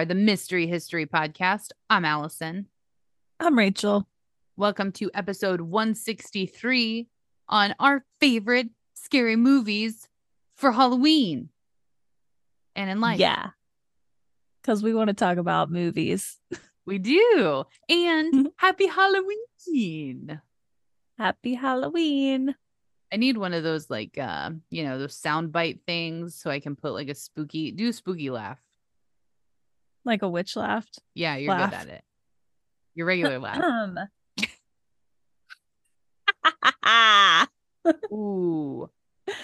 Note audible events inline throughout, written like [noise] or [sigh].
Are the Mystery History Podcast. I'm Allison. I'm Rachel. Welcome to episode 163 on our favorite scary movies for Halloween and in life. Yeah. Because we want to talk about movies. We do. And [laughs] happy Halloween. Happy Halloween. I need one of those like uh, you know, those sound bite things so I can put like a spooky do a spooky laugh. Like a witch laughed. Yeah, you're Laugh. good at it. Your regular [laughs] laugh. Um. [laughs] Ooh.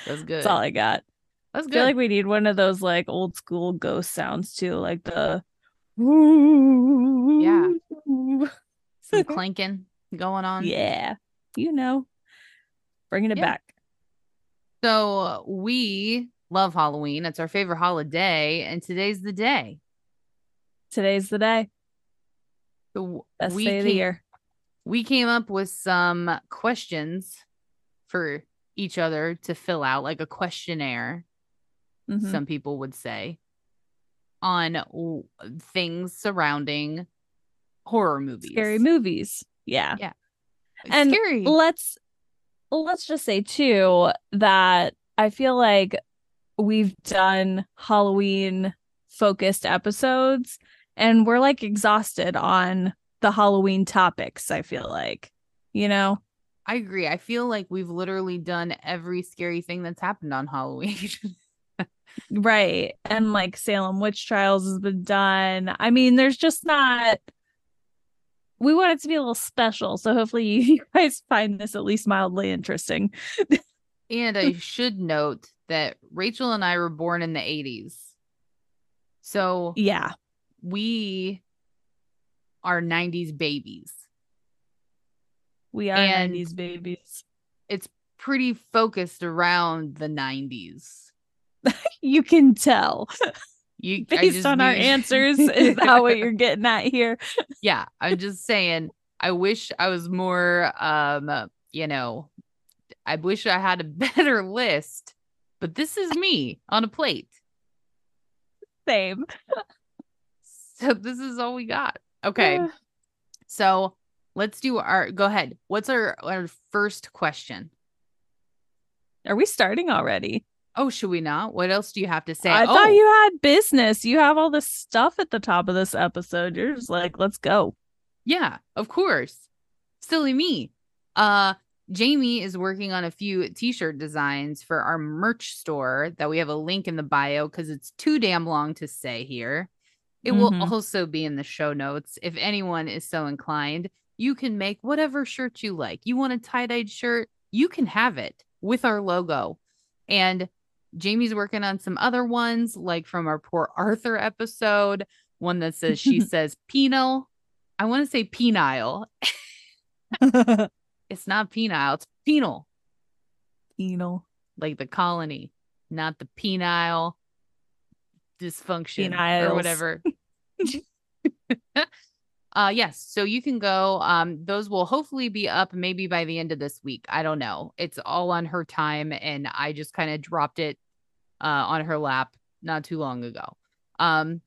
That's good. That's all I got. That's I good. feel like we need one of those like old school ghost sounds too, like the yeah, [laughs] Some clanking going on. yeah, you know, bringing it Yeah. back. So we love Halloween. It's our favorite holiday, and today's the day. Today's the day, best we day of the came, year. we came up with some questions for each other to fill out, like a questionnaire. Mhm. Some people would say on things surrounding horror movies. Scary movies. Yeah. It's and scary. let's let's just say too that I feel like we've done Halloween focused episodes and we're like exhausted on the Halloween topics, I feel like. You know? I agree. I feel like we've literally done every scary thing that's happened on Halloween. [laughs] Right. And like Salem witch trials has been done. I mean, there's just not we want it to be a little special. So hopefully you [laughs] guys find this at least mildly interesting. And I [laughs] should note that Rachel and I were born in the 80s. So Yeah. We are 90s babies. We are And- 90s babies. It's pretty focused around the 90s. [laughs] You can tell You based on our answers. [laughs] Is that what you're getting at here? yeah, I'm just saying I wish I was more um, you know, I wish I had a [laughs] better list, but this is me on a plate. Same. So this is all we got. Okay. So let's do our go ahead. What's our, our first question? Are we starting already? Oh, should we not? What else do you have to say? I oh, thought you had business. You have all this stuff at the top of this episode. You're just like, let's go. yeah, of course. Silly me. Uh Jamie is working on a few t-shirt designs for our merch store that we have a link in the bio because it's too damn long to say here. It will Mhm. also be in the show notes. If anyone is so inclined, you can make whatever shirt you like. You want a tie-dyed shirt, you can have it with our logo. And Jamie's working on some other ones, like from our Port Arthur episode, one that says she [laughs] says penal. I want to say penile. [laughs] It's not penile, it's penal, Penal. like the colony, not the penile dysfunction or whatever. [laughs] [laughs] uh yes, so you can go um those will hopefully be up maybe by the end of this week. I don't know. It's all on her time and I just kind of dropped it uh on her lap not too long ago. Um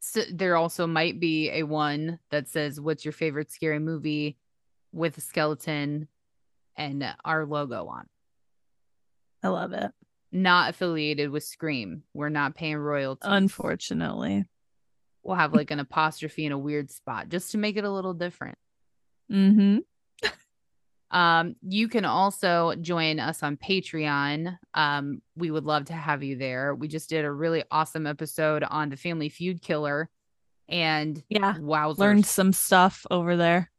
so there also might be a one that says what's your favorite scary movie with a skeleton and our logo on. I love it. Not affiliated with Scream. We're not paying royalties. Unfortunately. We'll have like an apostrophe in a weird spot just to make it a little different. Mm-hmm. Um, you can also join us on Patreon. Um, we would love to have you there. We just did a really awesome episode on the Family Feud killer, and Yeah. wow, Learned some stuff over there.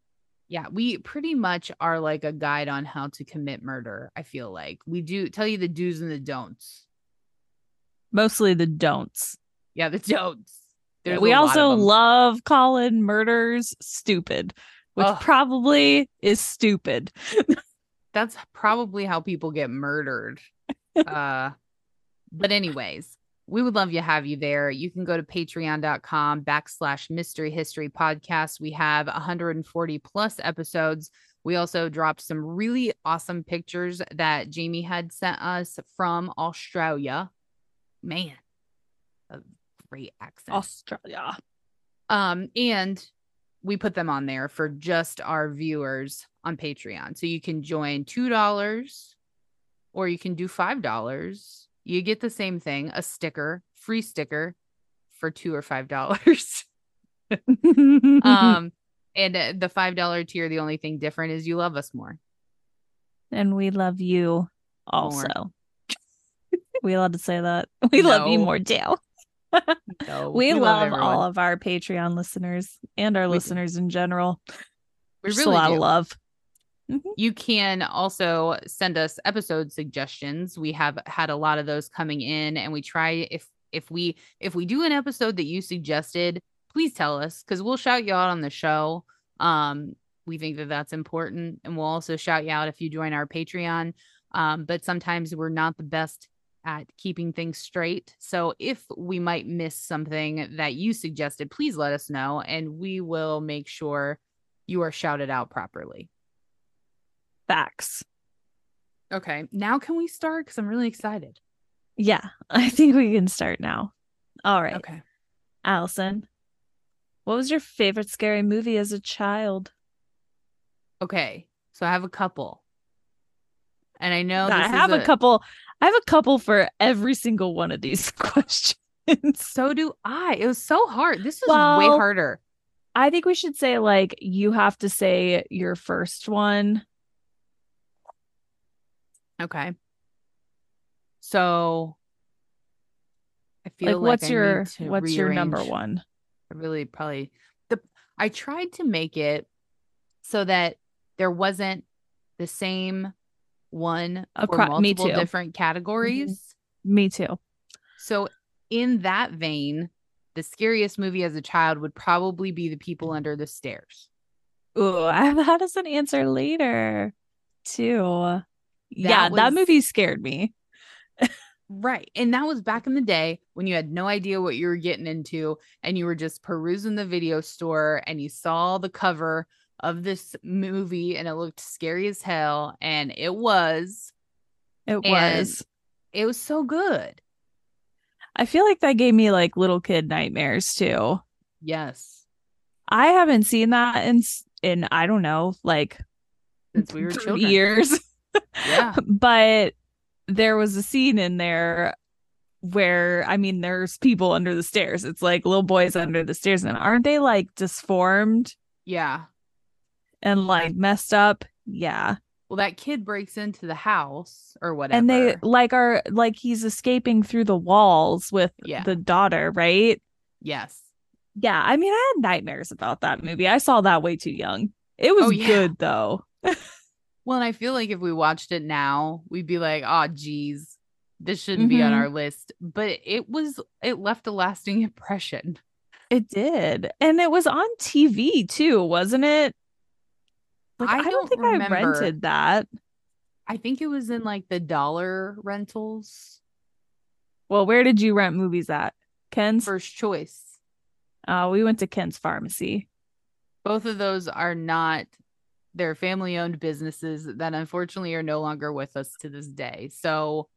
Yeah, we pretty much are like a guide on how to commit murder. I feel like we do tell you the do's and the don'ts. Mostly the don'ts. Yeah, the don'ts. There's we a lot of also love calling murders stupid, which Ugh. probably is stupid. [laughs] that's probably how people get murdered. [laughs] uh but anyways, we would love to have you there. You can go to patreon.com backslash mystery history podcast. We have 140 plus episodes. We also dropped some really awesome pictures that Jamie had sent us from Australia. Man, great accent. Australia. Um, and we put them on there for just our viewers on Patreon. So you can join two dollars or you can do five dollars. You get the same thing, a sticker, free sticker for two or five dollars. [laughs] um, [laughs] and uh, the five dollar tier, the only thing different is you love us more. and we love you also. [laughs] we allowed to say that. We love you more, Dale. No, We, love, everyone. all of our Patreon listeners and our We do. listeners in general. We really a lot do. of love. You can also send us episode suggestions. We have had a lot of those coming in and we try if if we if we do an episode that you suggested, please tell us cuz we'll shout you out on the show. Um we think that that's important and we'll also shout you out if you join our Patreon. Um but sometimes we're not the best at keeping things straight. So if we might miss something that you suggested, please let us know and we will make sure you are shouted out properly. Facts. Okay, now can we start? Because I'm really excited. Yeah, [laughs] I think we can start now. All right. Okay. Allison, what was your favorite scary movie as a child? Okay. So I have a couple. And I know this I have a, couple. I have a couple for every single one of these [laughs] questions. So do I. It was so hard. This was way harder. I think we should say like you have to say your first one. Okay. So I feel Like, like, what's I your what's your number one? I really probably the I tried to make it so that there wasn't the same one Across, Acro- me multiple different categories. Mm-hmm. Me too. So, in that vein, the scariest movie as a child would probably be The People mm-hmm. Under the Stairs. Oh, [laughs] I have that as an answer later too. yeah, that movie scared me. Right. And that was back in the day when you had no idea what you were getting into and you were just perusing the video store and you saw the cover of this movie and it looked scary as hell. And it was, It was. it was so good. I feel like that gave me like little kid nightmares too. Yes. I haven't seen that in in I don't know, like Since we were 30 children. years. [laughs] Yeah. but there was a scene in there where I mean there's people under the stairs. It's like little boys under the stairs and aren't they like disformed Yeah. And like messed up? Yeah. Well, that kid breaks into the house or whatever. And they like are like he's escaping through the walls with Yeah. the daughter, right? yes. Yeah, I mean I had nightmares about that movie. I saw that way too young. It was Oh, yeah. good though. [laughs] Well, and I feel like if we watched it now, we'd be like, oh, geez, this shouldn't be on Mhm. our list. But it was, it left a lasting [laughs] impression. It did. And it was on TV too, wasn't it? Like I I, don't don't think remember. I rented that. I think it was in like the dollar rentals, Well, where did you rent movies at? Ken's? first choice. Uh, we went to Ken's Pharmacy. Both of those are not, they're family owned businesses that unfortunately are no longer with us to this day. So,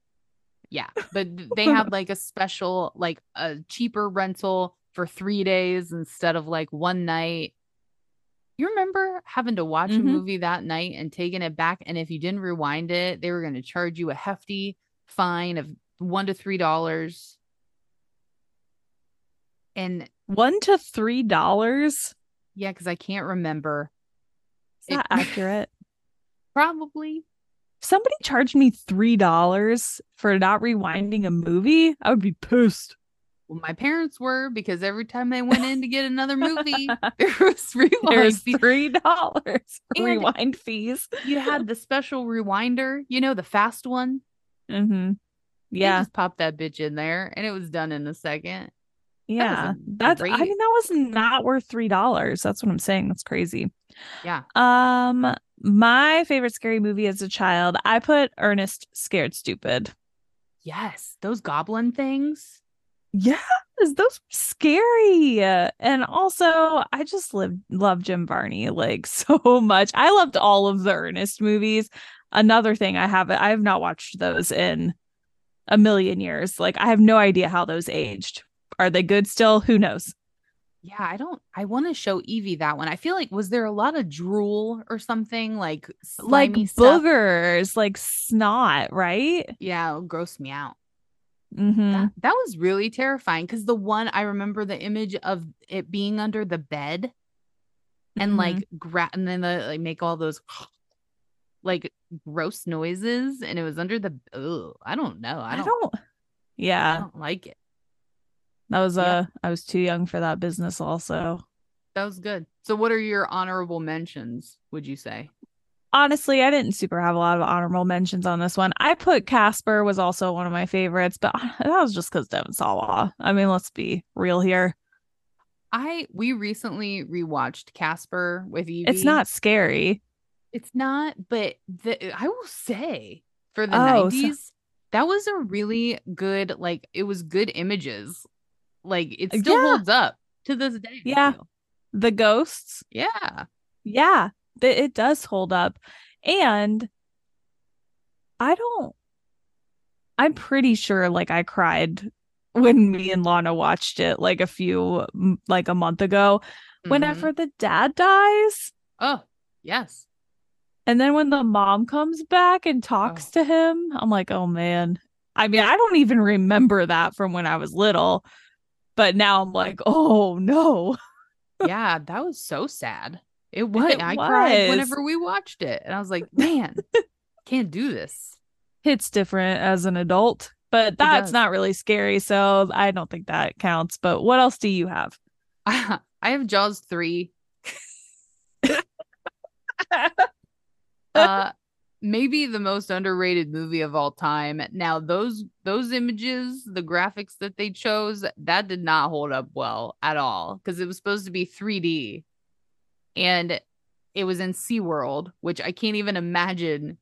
yeah, but they have [laughs] like a special, like a cheaper rental for three days instead of like one night. You remember having to watch Mhm. a movie that night and taking it back? And if you didn't rewind it, they were going to charge you a hefty fine of one to three dollars. And One to three dollars. yeah, because I can't remember. Is that It- accurate? [laughs] Probably. If somebody charged me three dollars for not rewinding a movie, I would be pissed. Well, my parents were because every time they went in to get another movie, [laughs] [laughs] there was rewind There's fees. three dollars [laughs] rewind fees. You had the special rewinder, you know, the fast one. Mm-hmm. They Yeah, just pop that bitch in there, and it was done in a second. yeah. a That's. I mean, that was not worth three dollars. That's what I'm saying. That's crazy. Yeah. Um, my favorite scary movie as a child, I put Ernest Scared Stupid. Yes, those goblin things. Yes, those were scary. And also, I just lived love Jim Varney like [laughs] so much. I loved all of the Ernest movies. Another thing I have I have not watched those in a million years. Like I have no idea how those aged. Are they good still? Who knows? Yeah, I don't. I want to show Evie that one. I feel like was there a lot of drool or something like Like stuff? boogers, like snot, right? Yeah, gross me out. Mm-hmm. That, that was really terrifying because the one I remember the image of it being under the bed and Mhm. like gra- and then the, like make all those [gasps] like gross noises and it was under the ugh, I don't know. I I don't, don't. I Yeah, don't like it. that was Yeah. uh I was too young for that business also. That was good. So what are your honorable mentions, would you say? Honestly, I didn't super have a lot of honorable mentions on this one. I put Casper was also one of my favorites, but [laughs] that was just because Devon Sawa. I mean, let's be real here. I we recently rewatched Casper with Evie. It's not scary. It's not, but the I will say for the Oh, so- 90s, that was a really good, like it was good images. Like it still Yeah. holds up to this day. Yeah. The ghosts, Yeah. yeah, th- it does hold up. And I don't, I'm pretty sure like I cried when me and Lana watched it like a few, like a month ago, Mhm. whenever the dad dies. Oh, yes. And then when the mom comes back and talks to him, I'm like, oh man. I mean, I don't even remember that from when I was little, but now I'm like, oh no. [laughs] Yeah, that was so sad. It was. It I cried whenever we watched it. And I was like, [laughs] man, can't do this. It's different as an adult, but that's not really scary. So I don't think that counts. But what else do you have? [laughs] I have Jaws 3. [laughs] uh maybe the most underrated movie of all time. Now those those images, the graphics that they chose, that did not hold up well at all because it was supposed to be 3D. And it was in SeaWorld, which I can't even imagine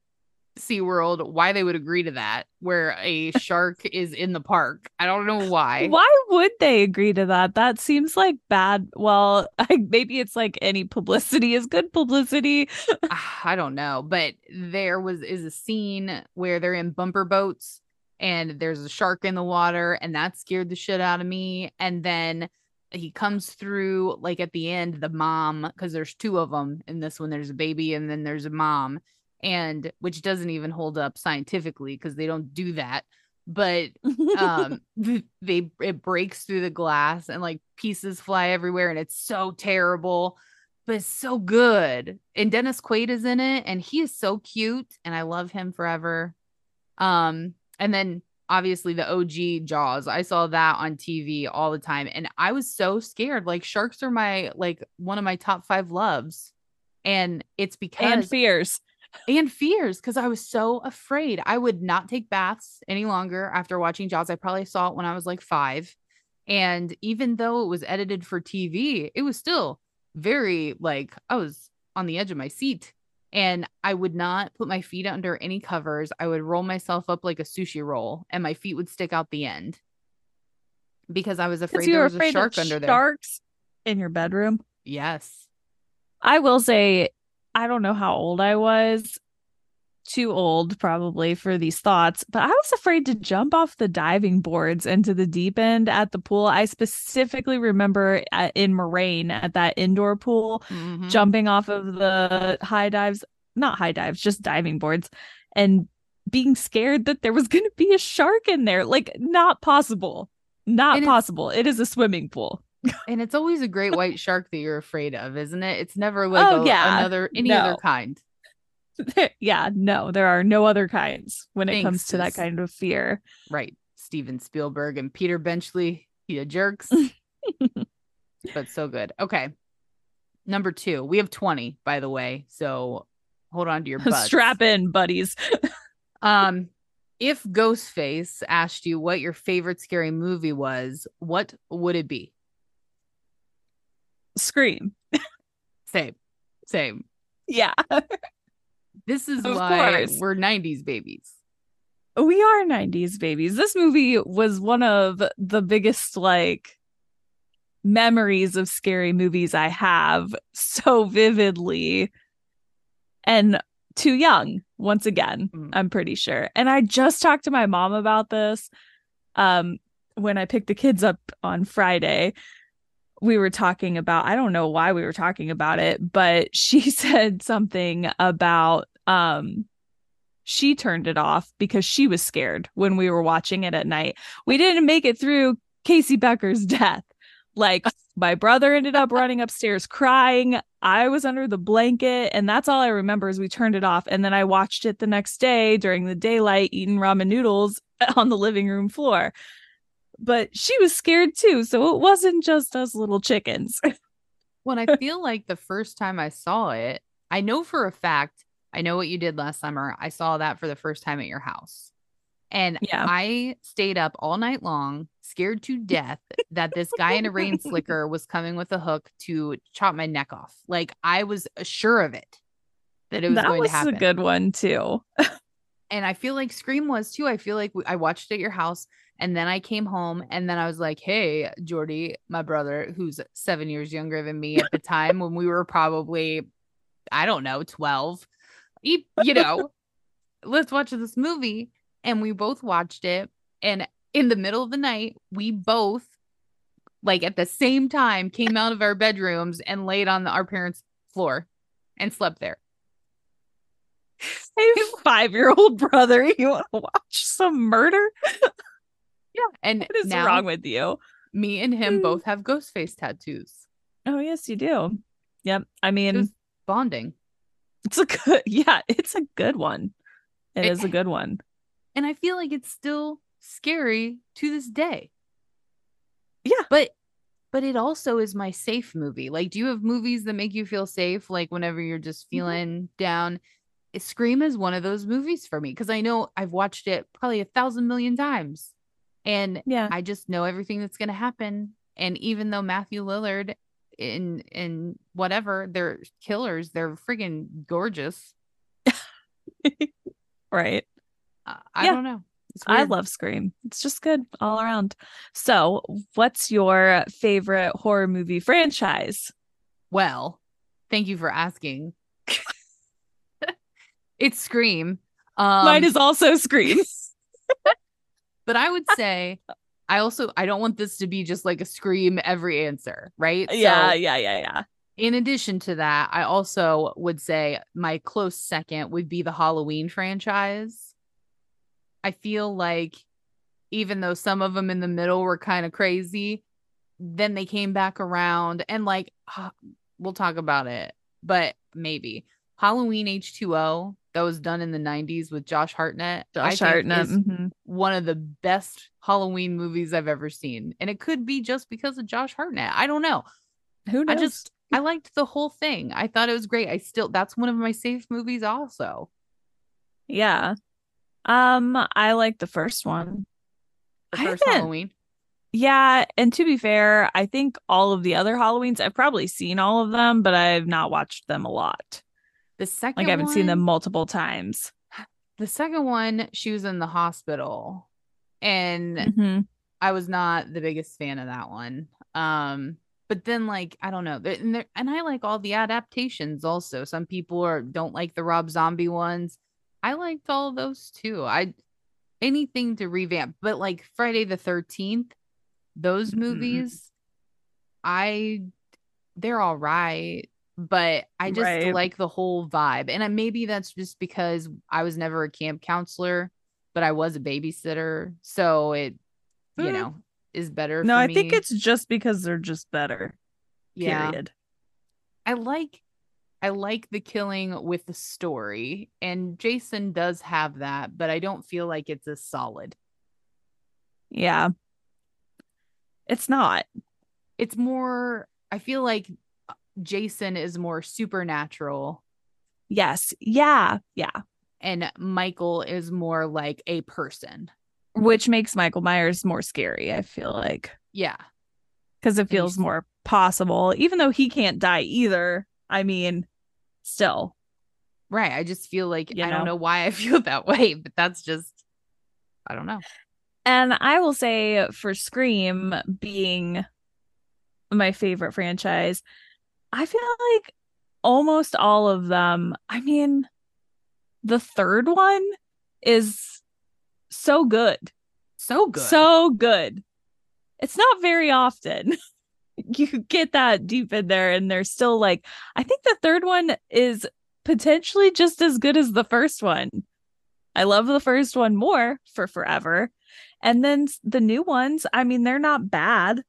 SeaWorld why they would agree to that where a [laughs] shark is in the park. I don't know why. Why would they agree to that? That seems like bad. Well, [laughs] I, maybe it's like any publicity is good publicity. [sighs] Ah, I don't know, but there was is a scene where they're in bumper boats and there's a shark in the water and that scared the shit out of me and then he comes through like at the end the mom cuz there's two of them in this one there's a baby and then there's a mom and which doesn't even hold up scientifically cuz they don't do that but um [laughs] they it breaks through the glass and like pieces fly everywhere and it's so terrible but it's so good and dennis quaid is in it and he is so cute and i love him forever um and then obviously the og jaws i saw that on tv all the time and i was so scared like sharks are my like one of my top five loves and it's because and fears. and fears because I was so afraid. I would not take baths any longer after watching Jaws. I probably saw it when I was like five. And even though it was edited for TV, it was still very like I was on the edge of my seat. And I would not put my feet under any covers. I would roll myself up like a sushi roll and my feet would stick out the end because I was afraid there was a afraid shark of under there. sharks in your bedroom. Yes. I will say, I don't know how old I was. Too old, probably, for these thoughts, but I was afraid to jump off the diving boards into the deep end at the pool. I specifically remember at, in Moraine at that indoor pool, Mhm. jumping off of the high dives, not high dives, just diving boards, and being scared that there was [laughs] going to be a shark in there. Like, not possible. Not And possible. It is a swimming pool. [laughs] And it's always a great white shark that you're afraid of, isn't it? It's never like Oh, a- yeah. another any other kind. [laughs] yeah, no, there are no other kinds when it comes to that kind of fear. Right. Steven Spielberg and Peter Benchley. You jerks. [laughs] but so good. Okay. Number two. We have 20, by the way. So hold on to your [laughs] butts. Strap in, buddies. Um, if Ghostface asked you what your favorite scary movie was, what would it be? Scream. Same. Same. Yeah. This is Of why course. we're 90s babies. We are 90s babies. This movie was one of the biggest like memories of scary movies I have [laughs] so vividly and too young once again Mm. I'm pretty sure. And I just talked to my mom about this um when I picked the kids up on Friday, we were talking about I don't know why we were talking about it, but she [laughs] said something about um she turned it off because she was scared when we were watching it at night. We didn't make it through Casey Becker's [laughs] death. Like my brother ended up running upstairs crying. I was under the blanket, and that's all I remember is we turned it off. And then I watched it the next day during the daylight, eating ramen noodles [laughs] on the living room floor. But she was scared too, so it wasn't just us little chickens. [laughs] when I feel like the first time I saw it, I know for a fact, I know what you did last summer. I saw that for the first time at your house. And yeah. I stayed up all night long, scared to [laughs] death that this guy in a rain slicker was coming with a hook to chop my neck off. Like I was sure of it that it was that going was to happen. a good one too. [laughs] and I feel like Scream was too. I feel like I watched it at your house and then I came home and then I was like, hey, Jordy, my brother, who's seven years younger than me at the time when we were probably, I don't know, 12, you, know, let's watch this movie and we both watched it. And in the middle of the night, we both, like at the same time, came out of our bedrooms and laid on the, our parents' floor and slept there. Hey, five year old brother, you want to watch some murder? Yeah. And what is now, wrong with you? Me and him both have ghost face tattoos. Oh, yes, you do. Yep. I mean, bonding. It's a good, [laughs] yeah, it's a good one. It, it is a good one. [laughs] And I feel like it's still scary to this day. Yeah. But but it also is my safe movie. Like, do you have movies that make you feel safe? Like whenever you're just mm-hmm. feeling mm-hmm. down. Scream is one of those movies for me because I know I've watched it probably a thousand million times. And yeah, I just know everything that's gonna happen. And even though Matthew Lillard in in whatever, they're killers, they're friggin' gorgeous. [laughs] right. I yeah. don't know. I love Scream. It's just good all around. So, what's your favorite horror movie franchise? Well, thank you for asking. [laughs] it's Scream. Um, Mine is also Scream. [laughs] but I would [laughs] say I also I don't want this to be just like a Scream every answer, right? Yeah, so, yeah, yeah, yeah. In addition to that, I also would say my close second would be the Halloween franchise. I feel like even though some of them in the middle were kind of crazy, then they came back around and like [sighs] we'll talk about it, but maybe Halloween H2O that was done in the 90s with Josh Hartnett. Josh Hartnett mm-hmm. one of the best Halloween movies I've ever seen. And it could be just because of Josh Hartnett. I don't know. Who knows? I just I liked the whole thing. I thought it was great. I still that's one of my safe movies also. Yeah. Um, I like the first one. The first Halloween. Yeah, and to be fair, I think all of the other Halloweens I've probably seen all of them, but I've not watched them a lot. The second like I haven't one, seen them multiple times. The second one, she was in the hospital, and mm-hmm. I was not the biggest fan of that one. Um, but then like I don't know, and, and I like all the adaptations also. Some people are don't like the Rob Zombie ones. I liked all of those too. I anything to revamp, but like Friday the 13th, those mm-hmm. movies, I they're all right, but I just right. like the whole vibe. And maybe that's just because I was never a camp counselor, but I was a babysitter. So it, you mm. know, is better. No, I me. think it's just because they're just better. Yeah. Period. I like I like the killing with the story, and Jason does have that, but I don't feel like it's as solid. Yeah. It's not. It's more, I feel like Jason is more supernatural. Yes. Yeah. Yeah. And Michael is more like a person. Which makes Michael Myers more scary, I feel like. Yeah. Because it feels more possible, even though he can't die either. I mean, still. Right. I just feel like you I know? don't know why I [laughs] feel that way, but that's just I don't know. And I will say for Scream being my favorite franchise, I feel like almost all of them, I mean, the third one is so good. So good. So good. it's not very often [laughs] you get that deep in there and they're still like I think the third one is potentially just as good as the first one. I love the first one more for forever. And then the new ones, I mean, they're not bad.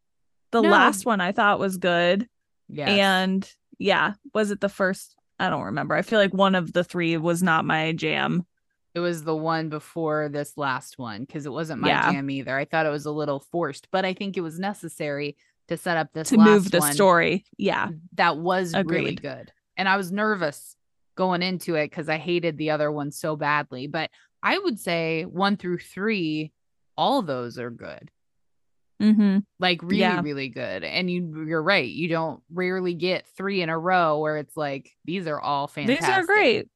The No. last one I thought was good. Yeah. And yeah, was it the first? I don't remember. I feel like one of the three was not my jam. it was the one before this last one because it wasn't my Yeah. jam either. I thought it was a little forced, but I think it was necessary to set up this to move the story. Yeah. that was really good. And I was nervous going into it because I hated the other one so badly. But I would say one through three, all those are good. Mm-hmm. Like really, Yeah. really good. And you you're right. You don't rarely get three in a row where it's like these are all fantastic. These are great.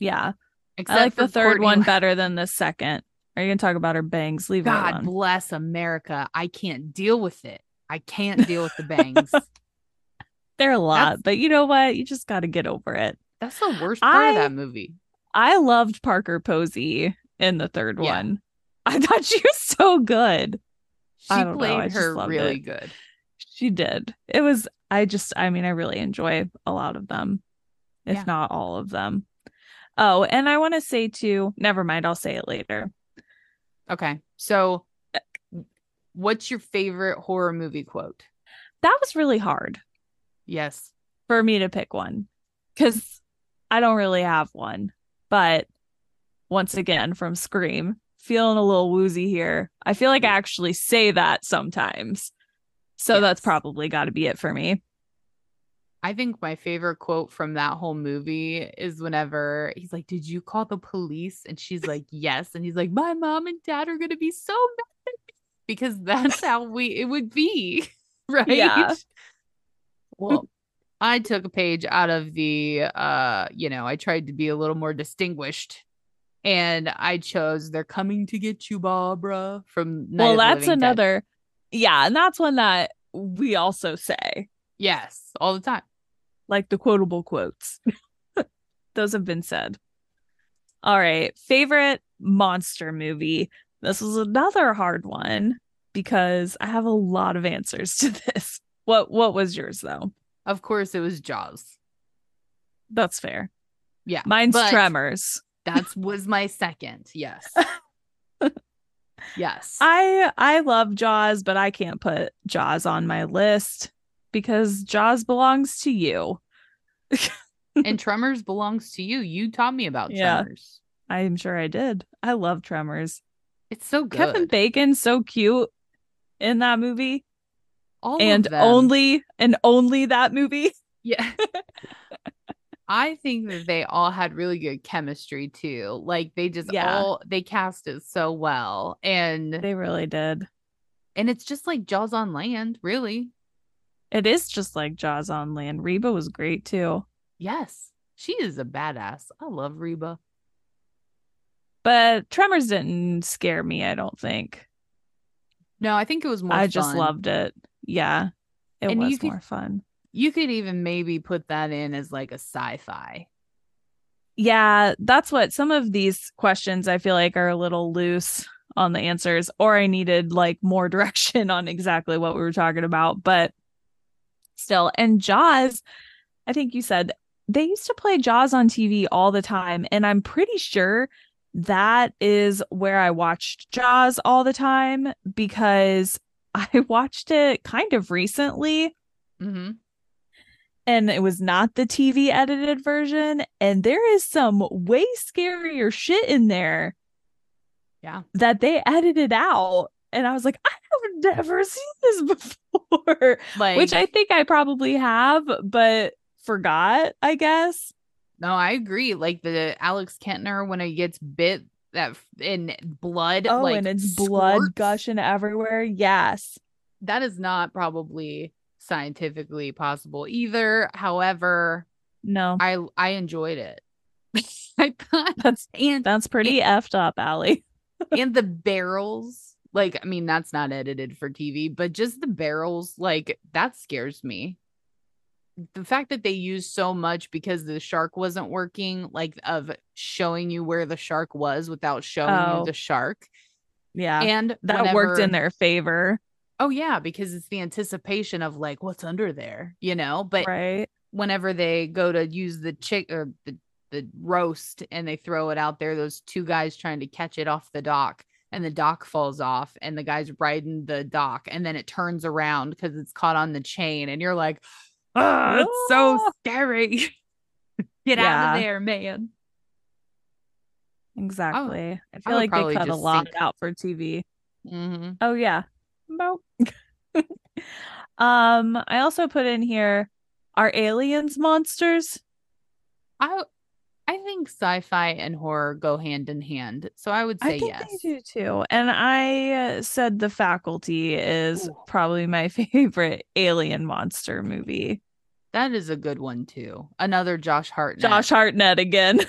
Yeah. Except I like the third Courtney one better than the second. Are you gonna talk about her bangs? Leave that God bless America. I can't deal with it. I can't deal with the bangs. [laughs] They're a lot, That's- but you know what? You just got to get over it. That's the worst part I- of that movie. I loved Parker Posey in the third Yeah. one. I [laughs] thought she was so good. She I don't know, played her really it. good. She did. It was, I just, I mean, I really enjoy a lot of them, if Yeah. not all of them. Oh, and I want to say too, never mind, I'll say it later. Okay. So what's your favorite horror movie quote? That was really hard Yes. for me to pick one because I don't really have one. But once again, from Scream, feeling a little woozy here. I feel like I actually say that sometimes. So that's probably got to be it for me. I think my favorite quote from that whole movie is whenever he's like, Did you call the police? And she's like, [laughs] Yes. And he's like, My mom and dad are gonna be so [laughs] mad because that's how we it would be. [laughs] Right. Yeah. Well, I took a page out of the uh, you know, I tried to be a little more distinguished. And I chose They're Coming to Get You, Barbara from Night well, that's Living Dead. another. Yeah. And that's one that we also say, Yes, all the time. like the quotable quotes. [laughs] Those have been said. All right. Favorite monster movie. This is another hard one because I have a lot of answers to [laughs] this. What what was yours though? Of course, it was Jaws. That's fair. Yeah. Mine's but Tremors. That was my second. Yes. [laughs] yes. I I love Jaws, but I can't put Jaws on my list because Jaws belongs to you. [laughs] and Tremors belongs to you. You taught me about Yeah. Tremors. I'm sure I did. I love Tremors. It's so good. Kevin Bacon so cute in that movie All of and only and only that movie. Yeah. I think that they all had really good chemistry too. Like they just Yeah. all they cast it so well. And They really did. and it's just like Jaws on land, really. It is just like Jaws on land. Reba was great too. Yes. She is a badass. I love Reba. But Tremors didn't scare me, I don't think. No, I think it was more I just loved it. Yeah. It And was could- more fun. You could even maybe put that in as like a sci-fi. Yeah, that's what some of these questions I feel like are a little loose on the answers, or I needed like more [laughs] direction on exactly what we were talking about. But still, and Jaws, I think you said they used to play Jaws on TV all the time. And I'm pretty sure that is where I watched Jaws all the time because [laughs] I watched it kind of recently Mm-hmm. And it was not the TV edited version. And there is some way scarier shit in there Yeah. that they edited out. And I was like, I have never [laughs] seen this before, Like which I think I probably have, but forgot, I guess. No, I agree. Like the Alex Kintner when he gets bit that in blood. Oh, like, and it's blood gushing everywhere. Yes. That is not probably scientifically possible either. However, No, I I enjoyed it. [laughs] I thought that's and that's pretty effed up, Allie. [laughs] and the barrels. Like, I mean, that's not edited for TV, but just the barrels, like that scares me. The fact that they used so much because the shark wasn't working, like of showing you where the shark was without showing Oh. you the shark. Yeah. And that worked in their favor. Oh yeah, because it's the anticipation of like what's under there, you know. But right. whenever they go to use the chick or the the roast and they throw it out there, those two guys trying to catch it off the dock and the dock falls off and the guy's riding the dock and then it turns around because it's caught on the chain and you're like, oh, it's so Oh. scary. [laughs] Get out of there, man. Exactly. I I feel would like they cut a lot sink- out for TV. Mm-hmm. Oh yeah. Bow. [laughs] um, I also put in here are aliens monsters? I I think sci-fi and horror go hand in hand, so I would say I think yes. they do too. And I uh, said The Faculty is Ooh. probably my [laughs] favorite alien monster movie. That is a good one too. Another Josh Hartnett. Josh Hartnett again.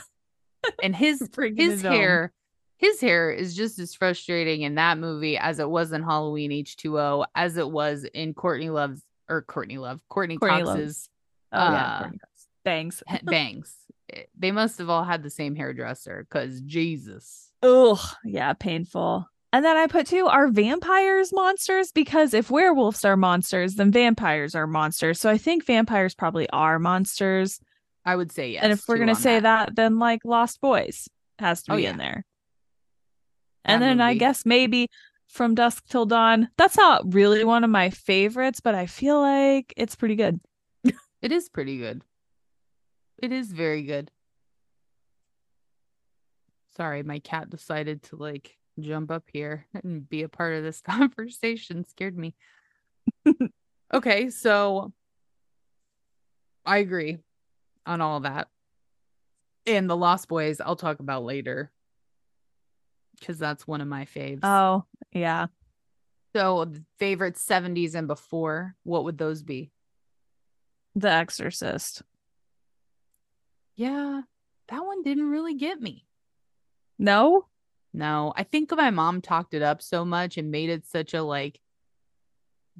and his [laughs] his home. hair his hair is just as frustrating in that movie as it was in Halloween H2O as it was in Courtney Love's or Courtney Love Courtney, Courtney Love. Cox's Oh Uh, yeah. Bangs. [laughs] bangs. Eh, They must have all had the same hairdresser because Jesus. Oh, yeah, painful. And then I put two are vampires monsters because if werewolves are monsters, then vampires are monsters. So I think vampires probably are monsters. I would say yes. and if we're gonna say that. then like Lost Boys has to Oh, be yeah. in there. That and then I guess maybe From Dusk Till Dawn. That's not really one of my favorites, but I feel like it's pretty good. it is pretty good. It is very good. Sorry, my cat decided to like jump up here and be a part of this [laughs] conversation. Scared me. [laughs] okay, so I agree on all that. And the Lost Boys, I'll talk about later because that's one of my faves. Oh, yeah. so, favorite 70s and before, what would those be? The Exorcist. Yeah, that one didn't really get me. No? No, I think my mom talked it up so much and made it such a like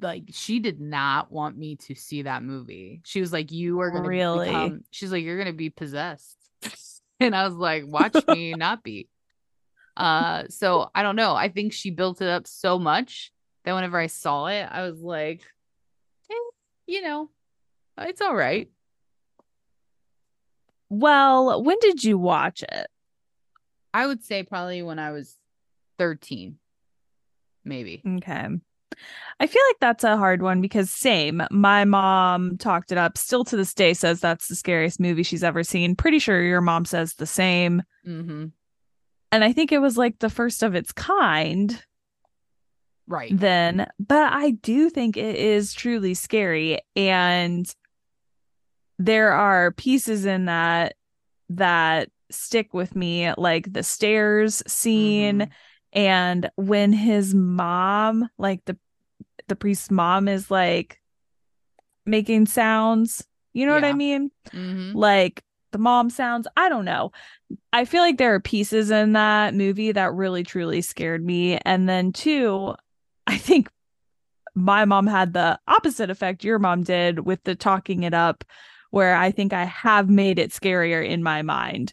like she did not want me to see that movie. She was like you are going to Really? become she's like you're going to be possessed. [laughs] and I was like watch [laughs] me not be. Uh so I don't know. I think she built it up so much that whenever I saw it, I was like eh, you know, it's all right. Well, when did you watch it? I would say probably when I was 13 maybe. Okay. I feel like that's a hard one because same. My mom talked it up. Still to this day says that's the scariest movie she's ever seen. Pretty sure your mom says the same. Mhm. And I think it was like the first of its kind Right. then, but I do think it is truly scary and there are pieces in that that stick with me like the stairs scene Mhm. and when his mom like the the priest's mom is like making sounds you know what i Yeah. mean Mhm. like the mom sounds i don't know. I feel like there are pieces in that movie that really truly scared me. And then two i think my mom had the opposite effect your mom did with the talking it up where i think i have made it scarier in my mind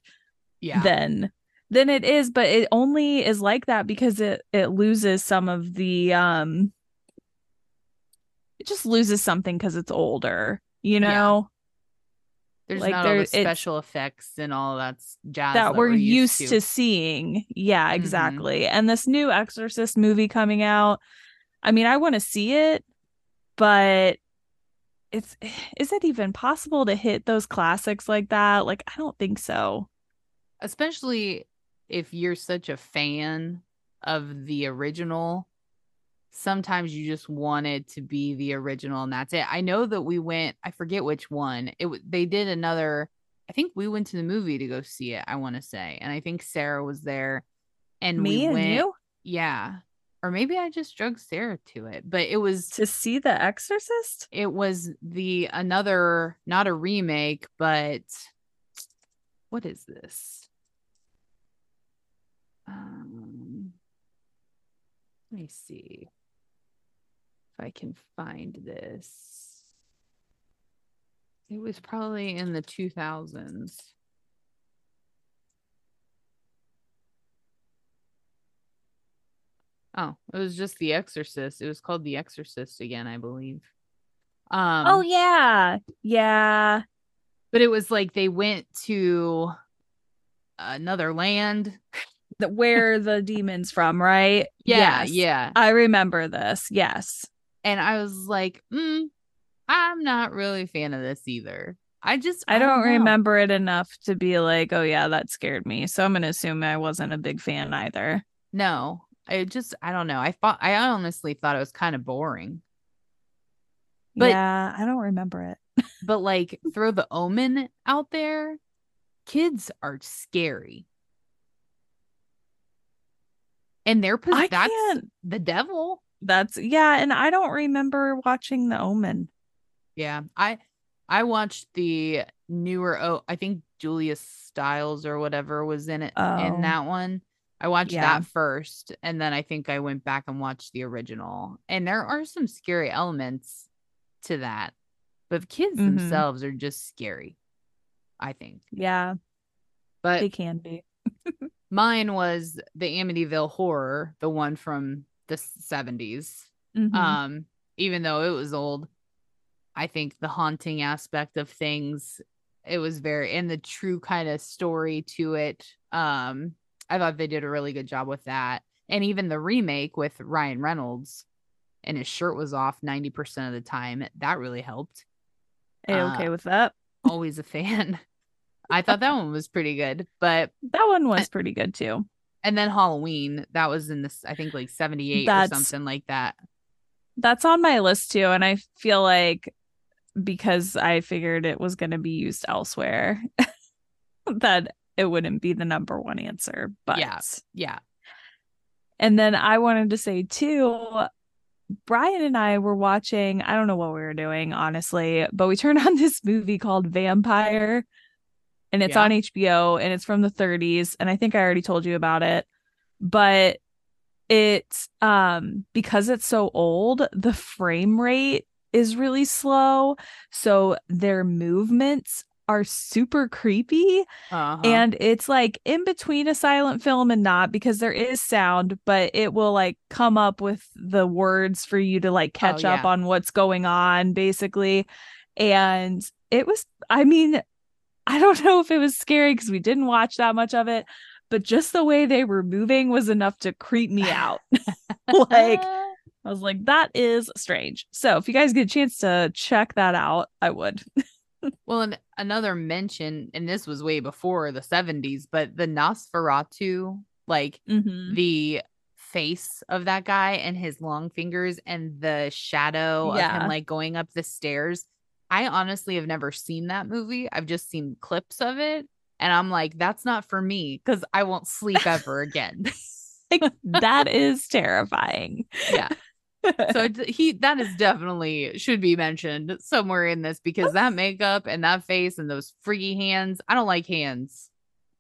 Yeah. than than it is. But it only is like that because it it loses some of the um it just loses something because it's older you know There's like, not there- all the special effects and all that's jazz that we're used to. to. seeing yeah Mhm. exactly and this new exorcist movie coming out i mean i want to see it but it's [sighs] is it even possible to hit those classics like that like i don't think so Especially if you're such a fan of the original. Sometimes you just wanted to be the original and that's it. I know that we went, I forget which one. It they did another I think we went to the movie to go see it, I want to say. And I think Sarah was there and me we and went you yeah. Or maybe I just drug Sarah to it, but it was to see the exorcist it was the another not a remake but what is this um let me see if i can find this it was probably in the 2000s Oh, it was just The Exorcist. It was called The Exorcist again, I believe. Um oh yeah. Yeah. but it was like they went to another land. Where the demons from, right? Yeah, Yes. yeah. I remember this. Yes. And I was like, mm, I'm not really a fan of this either. I just I don't know. remember it enough to be like, oh yeah, that scared me. So I'm gonna assume I wasn't a big fan either. No, I just I don't know. I thought I honestly thought it was kind of boring. But- yeah, I don't remember it. [laughs] But like throw the omen out there, kids are scary. And they're pos- that's the devil. That's yeah, and I don't remember watching The Omen. Yeah. I I watched the newer oh I think Julia Stiles or whatever was in it Oh. in that one. I watched Yeah. that first and then I think I went back and watched the original. And there are some scary elements to that. But the kids Mhm. themselves are just scary. I think. Yeah, But they can be. [laughs] mine was the Amityville horror, the one from the 70s. Mhm. Um, even though it was old, I think the haunting aspect of things, it was very and the true kind of story to it. Um, I thought they did a really good job with that. And even the remake with Ryan Reynolds and his shirt was off 90% of the time, that really helped. A-okay uh, with that. Always a fan. [laughs] I thought that one was pretty good, but That one was pretty good too. And then Halloween, that was in this, I think like 78 That's- or something like that. That's on my list too, and I feel like because I figured it was going to be used elsewhere, [laughs] that it wouldn't be the number one answer. But Yeah. Yeah. And then I wanted to say too, Brian and I were watching, I don't know what we were doing, honestly, but we turned [laughs] on this movie called Vampire and it's Yeah. on HBO and it's from the 30s. And I think I already told you about it. But it's um because it's so old, the frame rate is really slow. So their movements are super creepy Uh-huh. and it's like in between a silent film and not because there is sound but it will like come up with the words for you to like catch up yeah. on what's going on basically and it was i mean i don't know if it was scary because we didn't watch that much of it but just the way they were moving was enough to creep me out [laughs] like [laughs] i was like that is strange so if you guys get a chance to check that out i would [laughs] well, and another mention, and this was way before the 70s, but the Nosferatu, like Mhm. the face of that guy and his long fingers and the shadow of him like going up the stairs. I honestly have never seen that movie. I've just seen clips of it. And I'm like, that's not for me because I won't sleep ever again. [laughs] like that is terrifying yeah. So he that is definitely should be mentioned somewhere in this because that makeup and that face and those freaky hands. I don't like hands.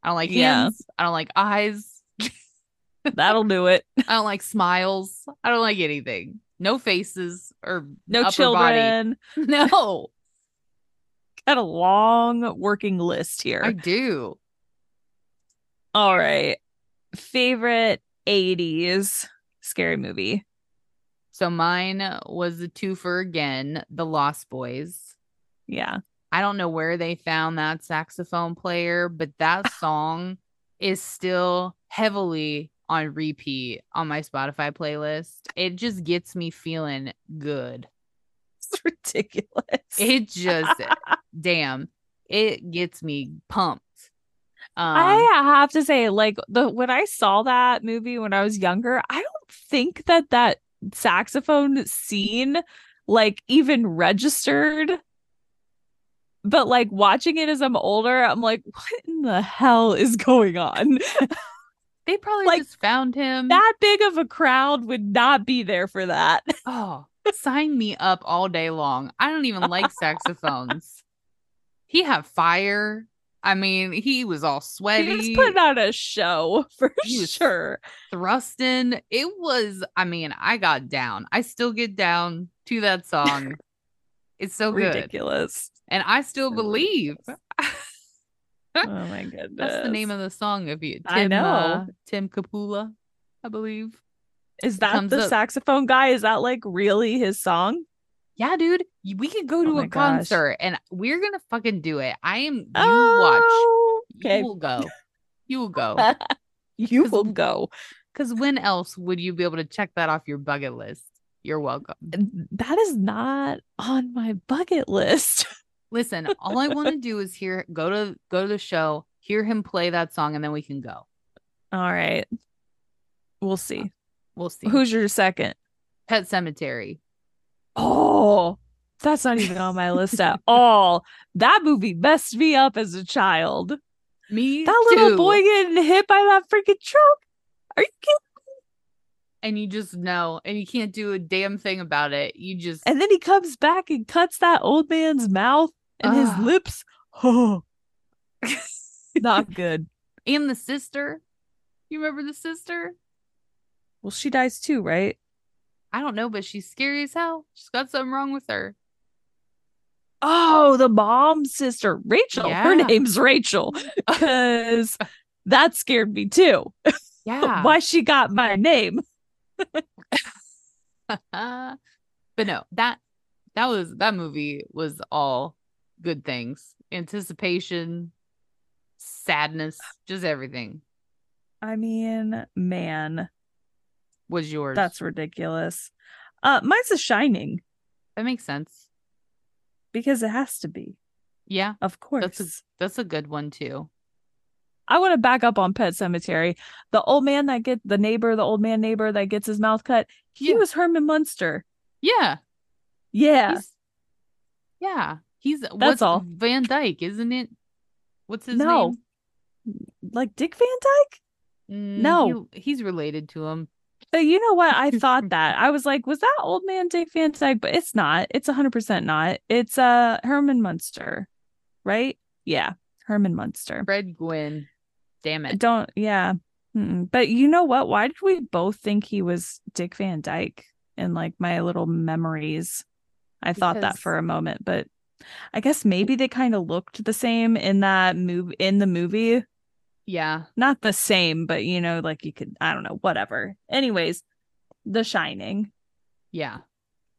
I don't like Yeah. hands. I don't like eyes. [laughs] That'll do it. I don't like smiles. I don't like anything. No faces or No children. Body. [laughs] No, Got a long working list here. I do. All right. Favorite 80s scary movie. So mine was the twofer again, The Lost Boys. Yeah. I don't know where they found that saxophone player, but that [laughs] song is still heavily on repeat on my Spotify playlist. It just gets me feeling good. It's [laughs] ridiculous. It just, [laughs] damn, it gets me pumped. Um, I have to say like the when I saw that movie when I was younger, I don't think that that saxophone scene like even registered. But like watching it as I'm older, I'm like, what in the hell is going on? [laughs] they probably like, just found him. that big of a crowd would not be there for that. Oh, sign me up all day long. I don't even like saxophones. He had fire. I mean, he was all sweaty. He was putting on a show for sure. thrusting. It was, I mean, I got down. I still get down to that song. [laughs] It's so good. Ridiculous. And I still believe. [laughs] Oh my goodness. That's the name of the song of you. Tim, I know. uh, Tim Cappello, I believe. Is that the up- saxophone guy? Is that like really his song? Yeah, dude, we could go Oh to my a gosh. concert and we're gonna fucking do it. I am. You Oh, watch. Okay. You will go. [laughs] You will go. [laughs] you will go. Because when else would you be able to check that off your bucket list? You're welcome. That is not on my bucket list. [laughs] Listen, all I want to do is hear go to go to the show, hear him play that song, and then we can go. All right. We'll see. We'll see. Who's your second? Pet Sematary? Oh, that's not even on my list at all. That movie messed me up as a child. Me, That little too. boy getting hit by that freaking truck. Are you kidding? and you just know, and you can't do a damn thing about it. You just And then he comes back and cuts that old man's mouth and his lips. Oh, [gasps] not good. [laughs] and the sister. You remember the sister? Well, she dies too, right? I don't know, but she's scary as hell. She's got something wrong with her. Oh, the mom's sister, Rachel. Her name's Rachel. [laughs] Because that scared me too. [laughs] Yeah. Why she got my name. [laughs] but no, that that was that movie was all good things. Anticipation, sadness, just everything I mean, man, was yours. that's ridiculous. Uh mine's a shining that makes sense. because it has to be. Yeah, Of course. that's a that's a good one too. I want to back up on Pet Sematary. The old man that get the neighbor, the old man neighbor that gets his mouth cut, he Yeah. was Herman Munster. Yeah. Yeah. He's, yeah. He's that's all. Van Dyke, isn't it? What's his No. like Dick Van Dyke? Mm, No. he- he's related to him. You know what? I thought [laughs] that. I was like, was that old man Dick Van Dyke? But it's not. It's 100% not. It's uh Herman Munster, right? Yeah. Herman Munster. Fred Gwynne. Damn it. Don't, yeah. Mm-mm. But you know what? Why did we both think he was Dick Van Dyke in like my little memories? I thought that for a moment, but I guess maybe they kind of looked the same in that move in the movie. Yeah. Not the same, but you know, like you could, I don't know, whatever. Anyways, The Shining. Yeah.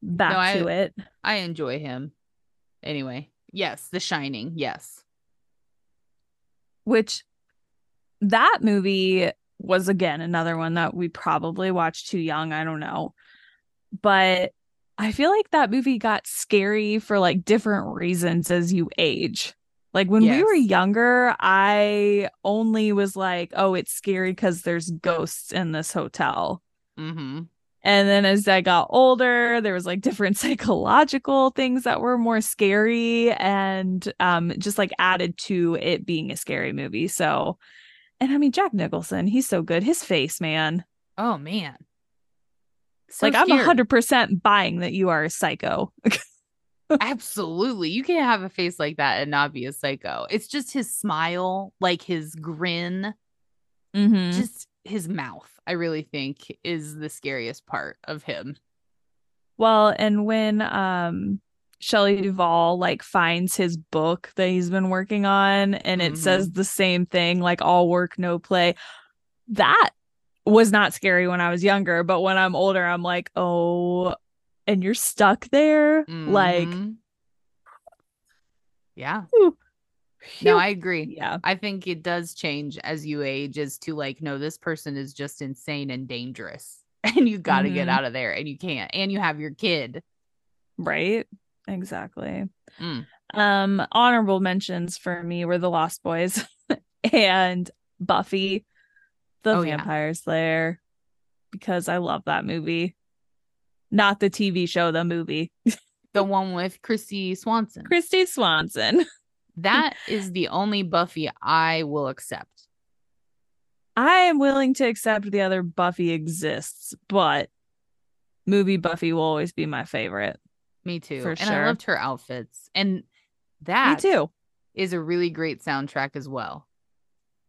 Back No, I- to it. I enjoy him. Anyway, yes, The Shining. Yes. which that movie was again another one that we probably watched too young i don't know but i feel like that movie got scary for like different reasons as you age like when we were younger i only was like oh it's scary because there's ghosts in this hotel Mm-hmm. and then as I got older, there was like different [laughs] psychological things that were more scary and um just like added to it being a scary movie. So and I mean Jack Nicholson, he's so good. His face, man. Oh man. So like I'm a hundred percent buying that you are a psycho. [laughs] Absolutely. You can't have a face like that and not be a psycho. It's just his smile, like his grin, mm-hmm. just his mouth, I really think is the scariest part of him. Well, and when um Shelley Duvall like finds his book that he's been working on and it Mhm. says the same thing, like all work, no play. That was not scary when I was younger, but when I'm older, I'm like, oh, and you're stuck there. Like, Mhm. Yeah. whew, No. I agree. yeah. I think it does change as you age as to like, no, this person is just insane and dangerous. [laughs] And you got to get Mhm. out of there and you can't. And you have your kid. Right. Exactly. Mm. Um, honorable mentions for me were the Lost Boys [laughs] and Buffy, the Oh, yeah. Vampire Slayer, because I love that movie. Not the TV show, the movie. The one with Kristy Swanson. Kristy Swanson. [laughs] That is the only Buffy I will accept. I am willing to accept the other Buffy exists, but movie Buffy will always be my favorite. Me too. For and I loved her outfits. And that me too. is a really great soundtrack as well.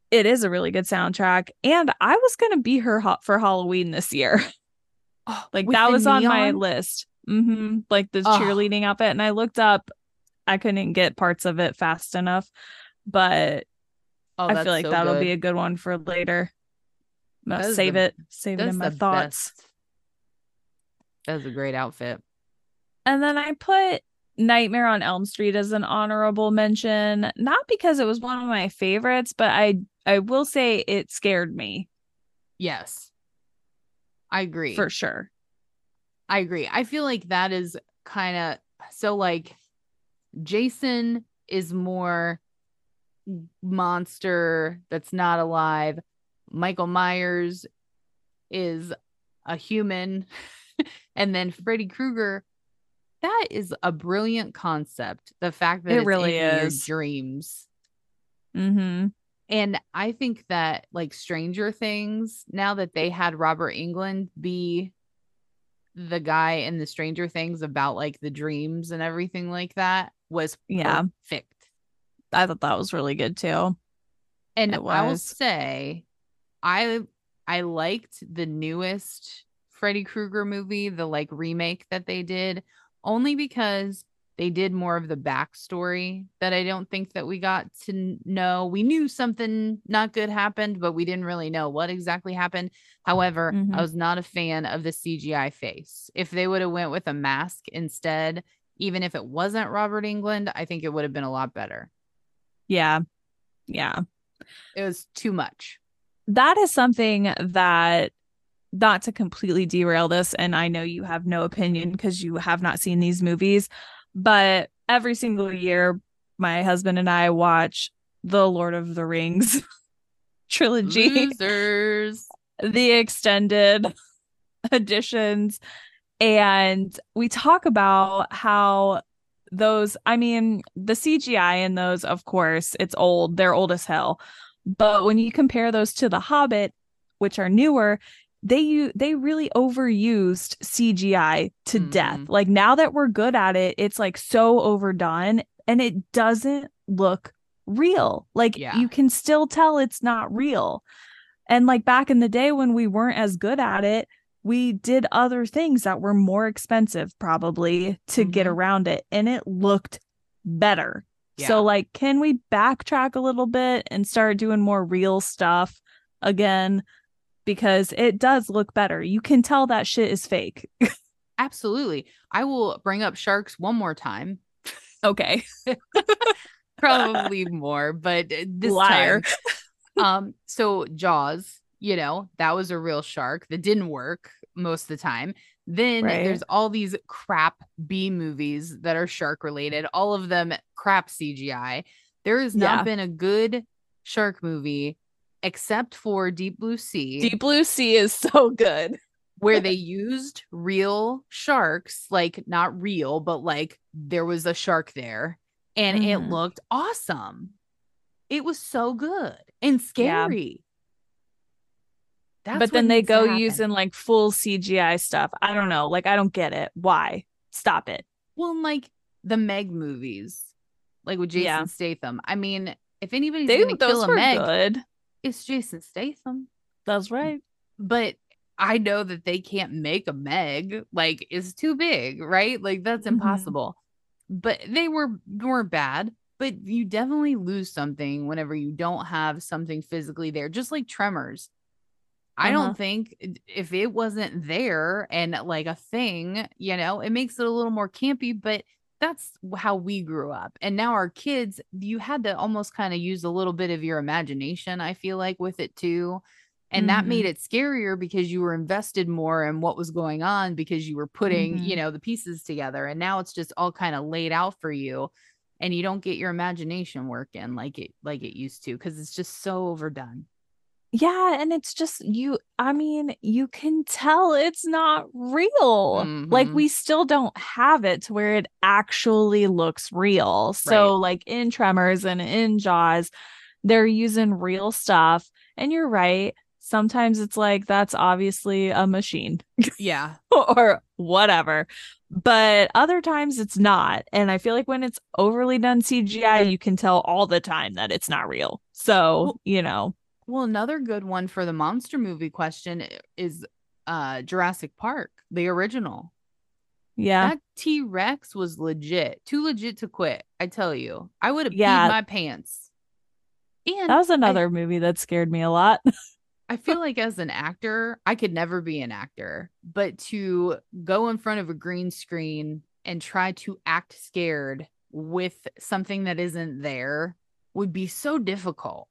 It is a really good soundtrack, and I was gonna be her hot for Halloween this year. [laughs] Oh, [gasps] Like that was on my neon? list. hmm Like the Ugh. cheerleading outfit, and I looked up. I couldn't get parts of it fast enough, but Oh, I feel like so that'll good. be a good one for later. Save the- it, save it in my thoughts. best That's a great outfit. And then I put Nightmare on Elm Street as an honorable mention, not because it was one of my favorites, but I I will say it scared me. Yes. I agree. For sure. I agree. I feel like that is kind of so like Jason is more monster that's not alive. Michael Myers is a human. [laughs] and then Freddy Krueger, that is a brilliant concept. The fact that it really is dreams. Mm-hmm. And I think that like Stranger Things, now that they had Robert Englund be the guy in the Stranger Things about like the dreams and everything like that, was yeah perfect. I thought that was really good too. And I will say, I I liked the newest Freddy Krueger movie, the like remake that they did, only because they did more of the backstory that I don't think that we got to know. We knew something not good happened, but we didn't really know what exactly happened. However, mm-hmm. I was not a fan of the CGI face. If they would have went with a mask instead, even if it wasn't Robert Englund, I think it would have been a lot better. Yeah. Yeah. It was too much. That is something that not to completely derail this and I know you have no opinion because you have not seen these movies, but every single year my husband and I watch the Lord of the Rings [laughs] trilogy. Losers. the extended [laughs] editions and we talk about how those i mean the cgi in those of course it's old they're old as hell but when you compare those to the hobbit which are newer they they really overused cgi to mm-hmm. death like now that we're good at it it's like so overdone and it doesn't look real like yeah. you can still tell it's not real and like back in the day when we weren't as good at it we did other things that were more expensive probably to mm-hmm. get around it and it looked better. Yeah. So like can we backtrack a little bit and start doing more real stuff again because it does look better. You can tell that shit is fake. [laughs] Absolutely. I will bring up sharks one more time. [laughs] Okay. [laughs] Probably more, but this Liar. time um so jaws you know, that was a real shark that didn't work most of the time. Then right. there's all these crap B movies that are shark related, all of them crap CGI. There has not yeah. been a good shark movie except for Deep Blue Sea. Deep Blue Sea is [laughs] so good. where [laughs] they used real sharks, like not real, but like there was a shark there and mm. it mm-hmm. looked awesome. It was so good and scary. That's but then they go using like full CGI stuff. I don't know. Like I don't get it. Why? Stop it. Well, like the Meg movies, like with Jason yeah. Statham. I mean, if anybody's they, gonna kill a Meg, good. It's Jason Statham. That's right. But I know that they can't make a Meg. Like it's too big, right? Like that's mm-hmm. impossible. But they were were bad. But you definitely lose something whenever you don't have something physically there. Just like Tremors I don't uh-huh. think if it wasn't there and like a thing, you know, it makes it a little more campy, but that's how we grew up. And now our kids, you had to almost kind of use a little bit of your imagination, I feel like, with it too. And mm-hmm. that made mm-hmm. it scarier because you were invested more in what was going on because you were putting, mm-hmm. you know, the pieces together. And now it's just all kind of laid out for you and you don't get your imagination working like it like it used to because it's just so overdone. Yeah, and it's just you I mean, you can tell it's not real. Mm-hmm. Like we still don't have it to where it actually looks real. So right. like in Tremors and in Jaws, they're using real stuff. And you're right. Sometimes it's like that's obviously a machine. Yeah. [laughs] or whatever. But other times it's not. And I feel like when it's overly done CGI, you can tell all the time that it's not real. So, you know. Well, another good one for the monster movie question is uh Jurassic Park, the original. Yeah. That T Rex was legit, too legit to quit. I tell you, I would have yeah. peed my pants. And that was another I, movie that scared me a lot. [laughs] I feel like as an actor, I could never be an actor, but to go in front of a green screen and try to act scared with something that isn't there would be so difficult.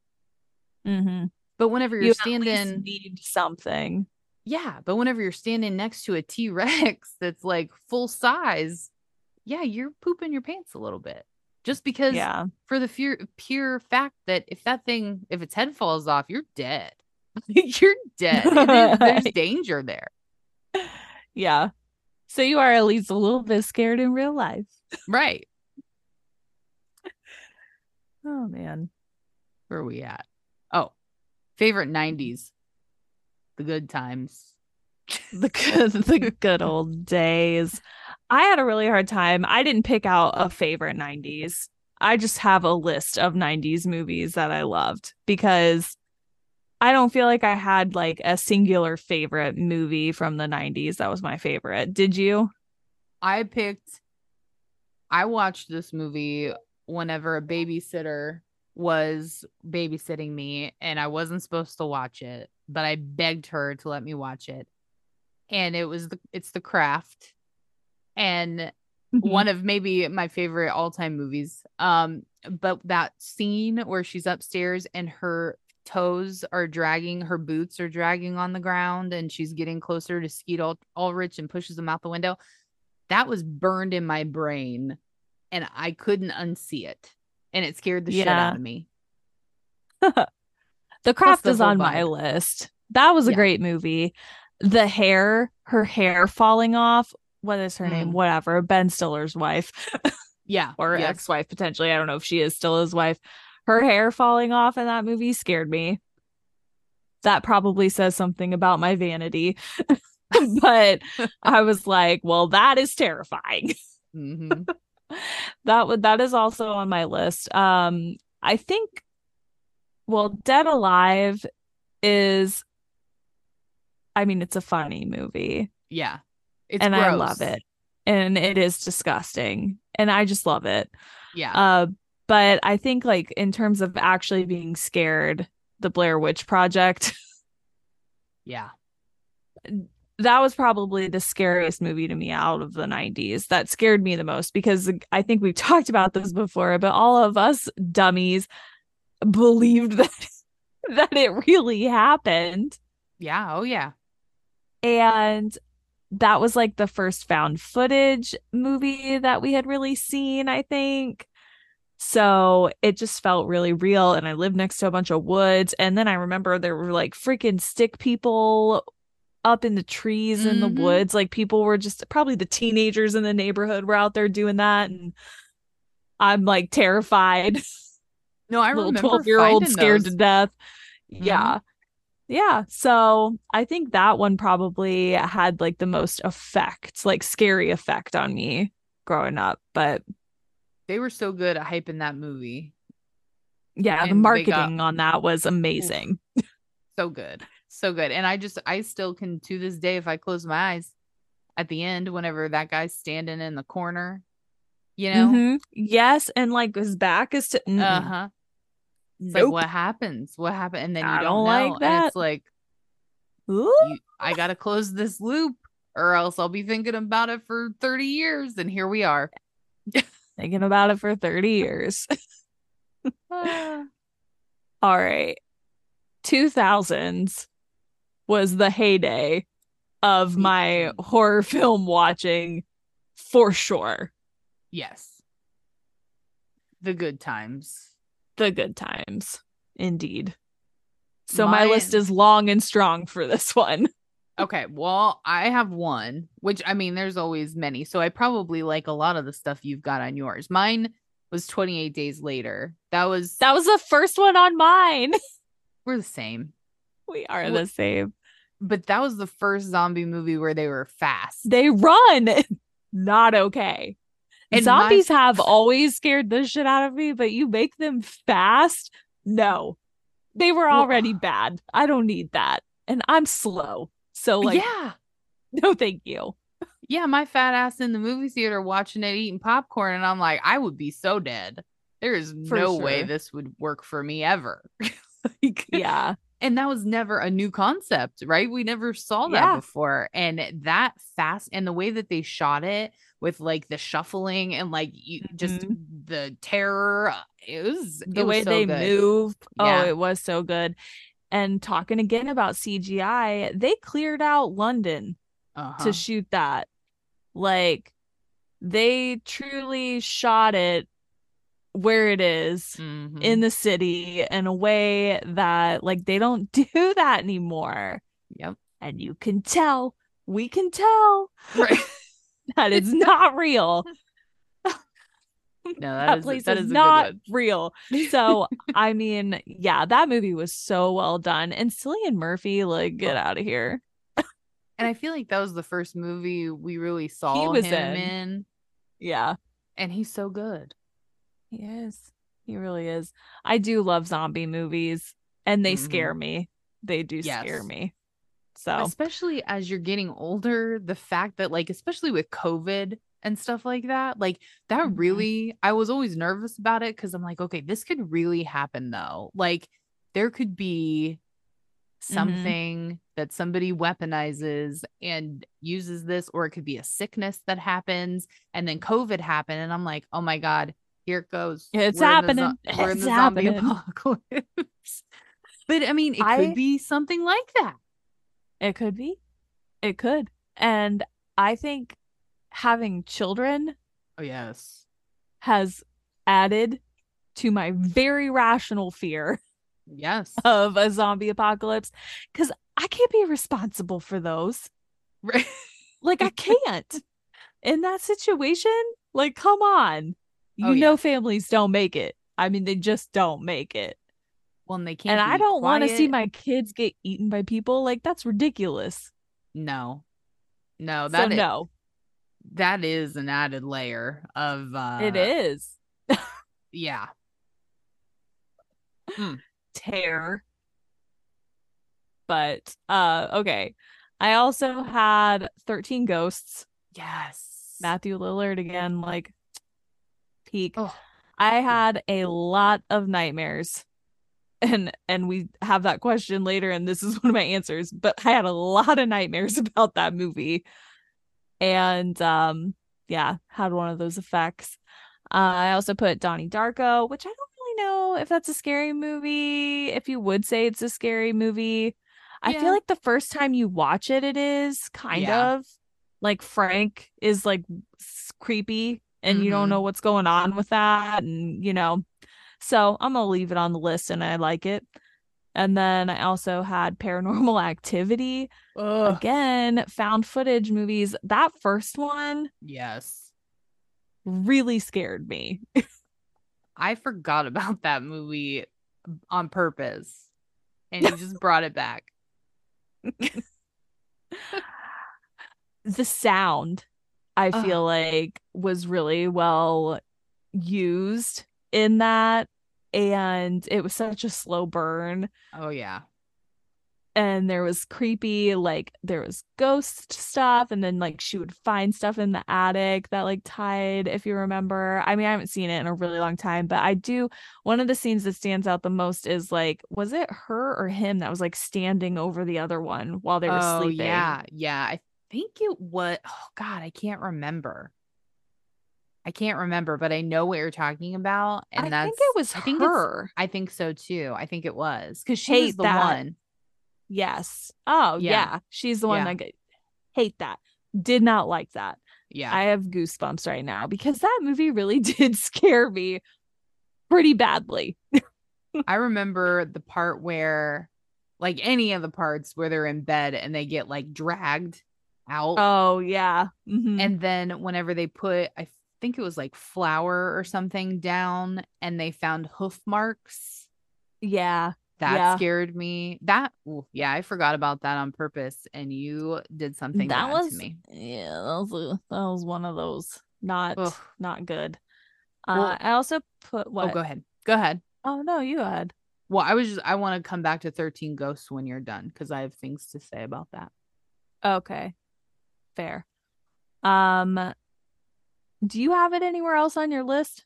Mm-hmm. But whenever you're You standing, need something. yeah, but whenever you're standing next to a T Rex [laughs] that's like full size, yeah, you're pooping your pants a little bit. Just because Yeah. for the fear, pure fact that if that thing, if its head falls off, you're dead. [laughs] you're dead. Is- [laughs] there's danger there. Yeah. So you are at least a little bit scared in real life. Right. Oh man. Where are we at? Oh, favorite 90s. The good times. The good the good old days. I had a really hard time. I didn't pick out a favorite 90s. I just have a list of 90s movies that I loved because I don't feel like I had like a singular favorite movie from the 90s that was my favorite. Did you? I picked, I watched this movie whenever a babysitter was babysitting me and I wasn't supposed to watch it, but I begged her to let me watch it. And it was the, it's The Craft. And one of maybe my favorite all-time movies. Um, but that scene where she's upstairs and her toes are dragging, her boots are dragging on the ground, and she's getting closer to Skeet Ul- Ulrich and pushes him out the window. That was burned in my brain, and I couldn't unsee it, and it scared the shit out of me. [laughs] The Craft the is on my list. That was a Yeah. great movie. The hair, her hair falling off. What is her name? Mm. Whatever. Ben Stiller's wife [laughs] Yeah, or yes. ex-wife potentially. I don't know if she is still his wife. Her hair falling off in that movie scared me. That probably says something about my vanity. [laughs] but I was like, well, that is terrifying. Mhm. [laughs] that would that is also on my list. Um, I think, well, Dead Alive is, I mean, it's a funny movie, yeah, it's and I love it, and it is disgusting, and I just love it. Yeah, Uh, but I think like in terms of actually being scared, the Blair Witch Project. yeah, [laughs] that was probably the scariest movie to me out of the 90s. That scared me the most because I think we've [laughs] talked about this before, but all of us dummies believed [laughs] that that it really happened. yeah. Oh yeah, And that was like the first found footage movie that we had really seen, I think. So it just felt really real. And I lived next to a bunch of woods. And then I remember there were like freaking stick people up in the trees in the woods. Like people were just probably the teenagers in the neighborhood were out there doing that. And I'm like terrified. no, I [laughs] remember 12 year old scared those. to death. Mhm. Yeah. Yeah. So I think that one probably had like the most effect, like scary effect on me growing up. But They were so good at hyping that movie. yeah, the And got- marketing on that was amazing. [laughs] so good so good and i just i still can to this day if i close my eyes at the end whenever that guy's standing in the corner you know Mhm. Yes. And like his back is to. mm-mm. uh-huh it's Nope. like what happens what happened and then you I don't, don't know like and that. it's like Ooh. you, i gotta close this loop or else i'll be thinking about it for 30 years and here we are [laughs] Thinking about it for 30 years. [laughs] Ah. All right. 2000s was the heyday of my horror [laughs] film watching for sure. yes the good times The good times. Indeed. So my list is long and strong for this one. [laughs] Okay, well, I have one, which I mean, there's always many. So I probably like a lot of the stuff you've got on yours. Mine was 28 days later. That was That was the first one on mine. [laughs] we're the same. We are the same. But that was the first zombie movie where they were fast. They run. [laughs] Not okay. And my- Zombies have always scared the shit out of me, but you make them fast? No. They were Well- already bad. I don't need that. And I'm slow. So like yeah. [laughs] no thank you. Yeah, my fat ass in the movie theater watching it eating popcorn and I'm like, I would be so dead. There is For no way this would work for me ever. [laughs] like, Yeah. And that was never a new concept, right? We never saw that Yeah. before. And that fast and the way that they shot it with like the shuffling and like you, just the terror, it was Mm-hmm. the it was way so they good. move. Yeah. Oh, it was so good. And talking again about CGI, they cleared out London Uh-huh. to shoot that. Like they truly shot it where it is Mhm. in the city in a way that like they don't [laughs] do that anymore. yep. And you can tell, we can tell Right. [laughs] that it's not real. No, that that is place that is, is not real. So I [laughs] mean, yeah, that movie was so well done. And Cillian Murphy, like, get Oh. out of here. And I feel like that was the first movie we really saw was him in. in. Yeah, and he's so good. He is. He really is. I do love zombie movies, and they Mhm. scare me. They do scare me. So especially as you're getting older the fact that like especially with covid and stuff like that like that Mhm. really i was always nervous about it because i'm like okay this could really happen though like there could be Mm-hmm. something that somebody weaponizes and uses this or it could be a sickness that happens and then covid happened and i'm like oh my god here it goes It's We're in the zo- happening. we're in It's the zombie happening. apocalypse [laughs] but i mean it I- could be something like that it could be. It could. And I think having children oh yes has added to my very rational fear Yes. of a zombie apocalypse because I can't be responsible for those. Right. Like, I [laughs] can't. In that situation, like, come on. You Oh, yeah. know, families don't make it. I mean, they just don't make it. Well, and they can't. and I don't want to see my kids get eaten by people. Like, that's ridiculous. No. No, so, that no, that is an added layer of uh it is Yeah. [laughs] terror. But, uh, okay. I also had 13 Ghosts. Yes. Matthew Lillard again, like peak. Oh, I had a lot of nightmares. And and we have that question later, and this is [laughs] one of my answers, but I had a lot of nightmares [laughs] about that movie. And um, yeah, had one of those effects. Uh, I also put Donnie Darko, which I don't really know if that's a scary movie. If you would say it's a scary movie, I Yeah. feel like the first time you watch it, it is kind Yeah. of like Frank is like creepy and you don't Mhm. know what's going on with that. And, you know, so I'm going to leave it on the list and I like it. And then I also had Paranormal [laughs] Activity. ugh. Again, found footage movies. That first one Yes. really scared me. [laughs] I forgot about that movie on purpose. And you just [laughs] brought it back. the sound i Ugh. feel like was really well used in that and it was such a slow burn Oh yeah. and there was creepy like there was ghost stuff and then like she would find stuff in the attic that like tied if you remember i mean i haven't seen it in a really long time but i do one of the scenes that stands out the most is like was it her or him that was like standing over the other one while they were oh sleeping yeah. Yeah. I think it was oh god, I can't remember. I can't remember, but I know what you're talking about. And i that's think it was I think her I think so too. I think it was because she Hate was the that. one. Yes. Oh, yeah. Yeah. She's the one Yeah. that get, hate that. Did not like that. Yeah. I have goosebumps right now because that movie really [laughs] did scare me pretty badly. [laughs] I remember the part where, like, any of the parts where they're in bed and they get like dragged out. Oh, yeah. Mhm. And then whenever they put, I think it was like flour or something down and they found hoof marks. yeah. That Yeah. scared me. That, ooh, yeah, I forgot about that on purpose. And you did something That was to me. yeah, that was that was one of those not Ugh. not good. Uh Well- I also put what Oh, go ahead. Go ahead. Oh no, you had. Well, I was just, I want to come back to 13 Ghosts when you're done because I have things to say about that. Okay. Fair. Um do you have it anywhere else on your list?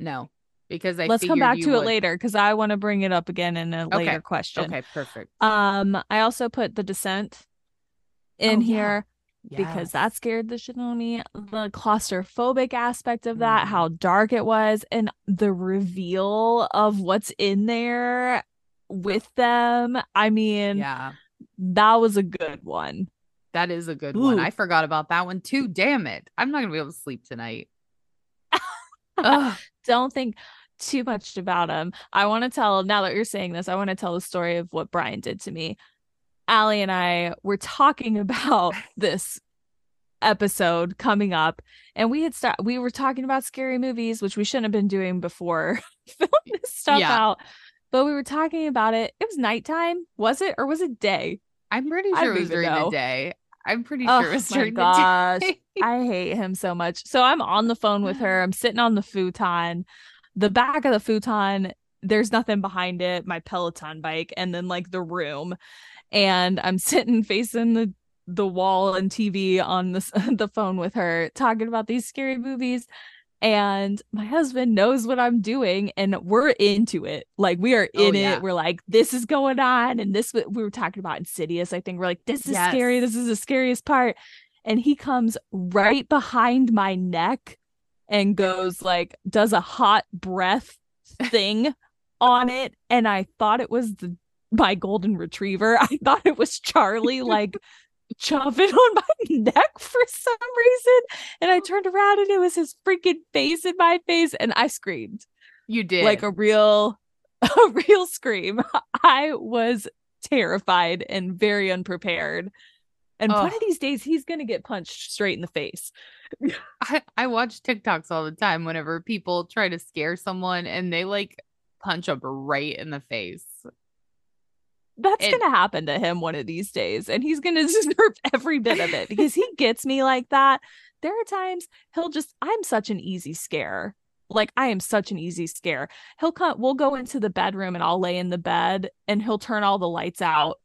No. because I let's come back to it later because I want to bring it up again in a Okay. later question. Okay, perfect. Um, I also put the descent in Oh, yeah. here because that scared the shit out of me. The claustrophobic aspect of that, Mhm. how dark it was, and the reveal of what's in there with them. I mean, yeah, that was a good one. That is a good one. I forgot about that one too. Damn it. I'm not gonna be able to sleep tonight. [laughs] Don't think too much about him. I want to tell, now that you're saying this, I want to tell the story of what Brian did to me. Allie and I were talking [laughs] about this episode coming up, and we had start we were talking about scary movies, which we shouldn't have been doing before [laughs] filming this stuff Yeah. out. But we were talking about it. It was nighttime, was it, or was it day? I'm pretty sure it was during know. the day. I'm pretty Oh sure it was my during gosh. the day. [laughs] I hate him so much. So I'm on the phone with her. [sighs] I'm sitting on the futon. The back of the futon, there's nothing behind it, my Peloton bike, and then like the room. And I'm sitting facing the the wall and TV on this [laughs] the phone with her, talking about these scary movies. And my husband knows what I'm doing, and we're into it. Like we are Oh, in yeah. it. We're like, this is going on, and this we were talking about Insidious. I think we're like, this is scary. This is the scariest part and he comes right behind my neck and goes like does a hot breath [laughs] thing on it and i thought it was the my golden retriever [laughs] i thought it was charlie like chomping [laughs] on my neck for some reason and i turned around and it was his freaking face in my face and i screamed. You did. like a real [laughs] a real scream. [laughs] I was terrified and very unprepared. And one of these days he's gonna get punched straight in the face. I, I watch TikToks all the time whenever people try to scare someone and they like punch up right in the face. That's It- gonna happen to him one of these days and he's gonna [laughs] deserve every bit of it because he gets me like that. There are times he'll just i'm such an easy scare. Like i am such an easy scare. He'll come we'll go into the bedroom and i'll lay in the bed and he'll turn all the lights out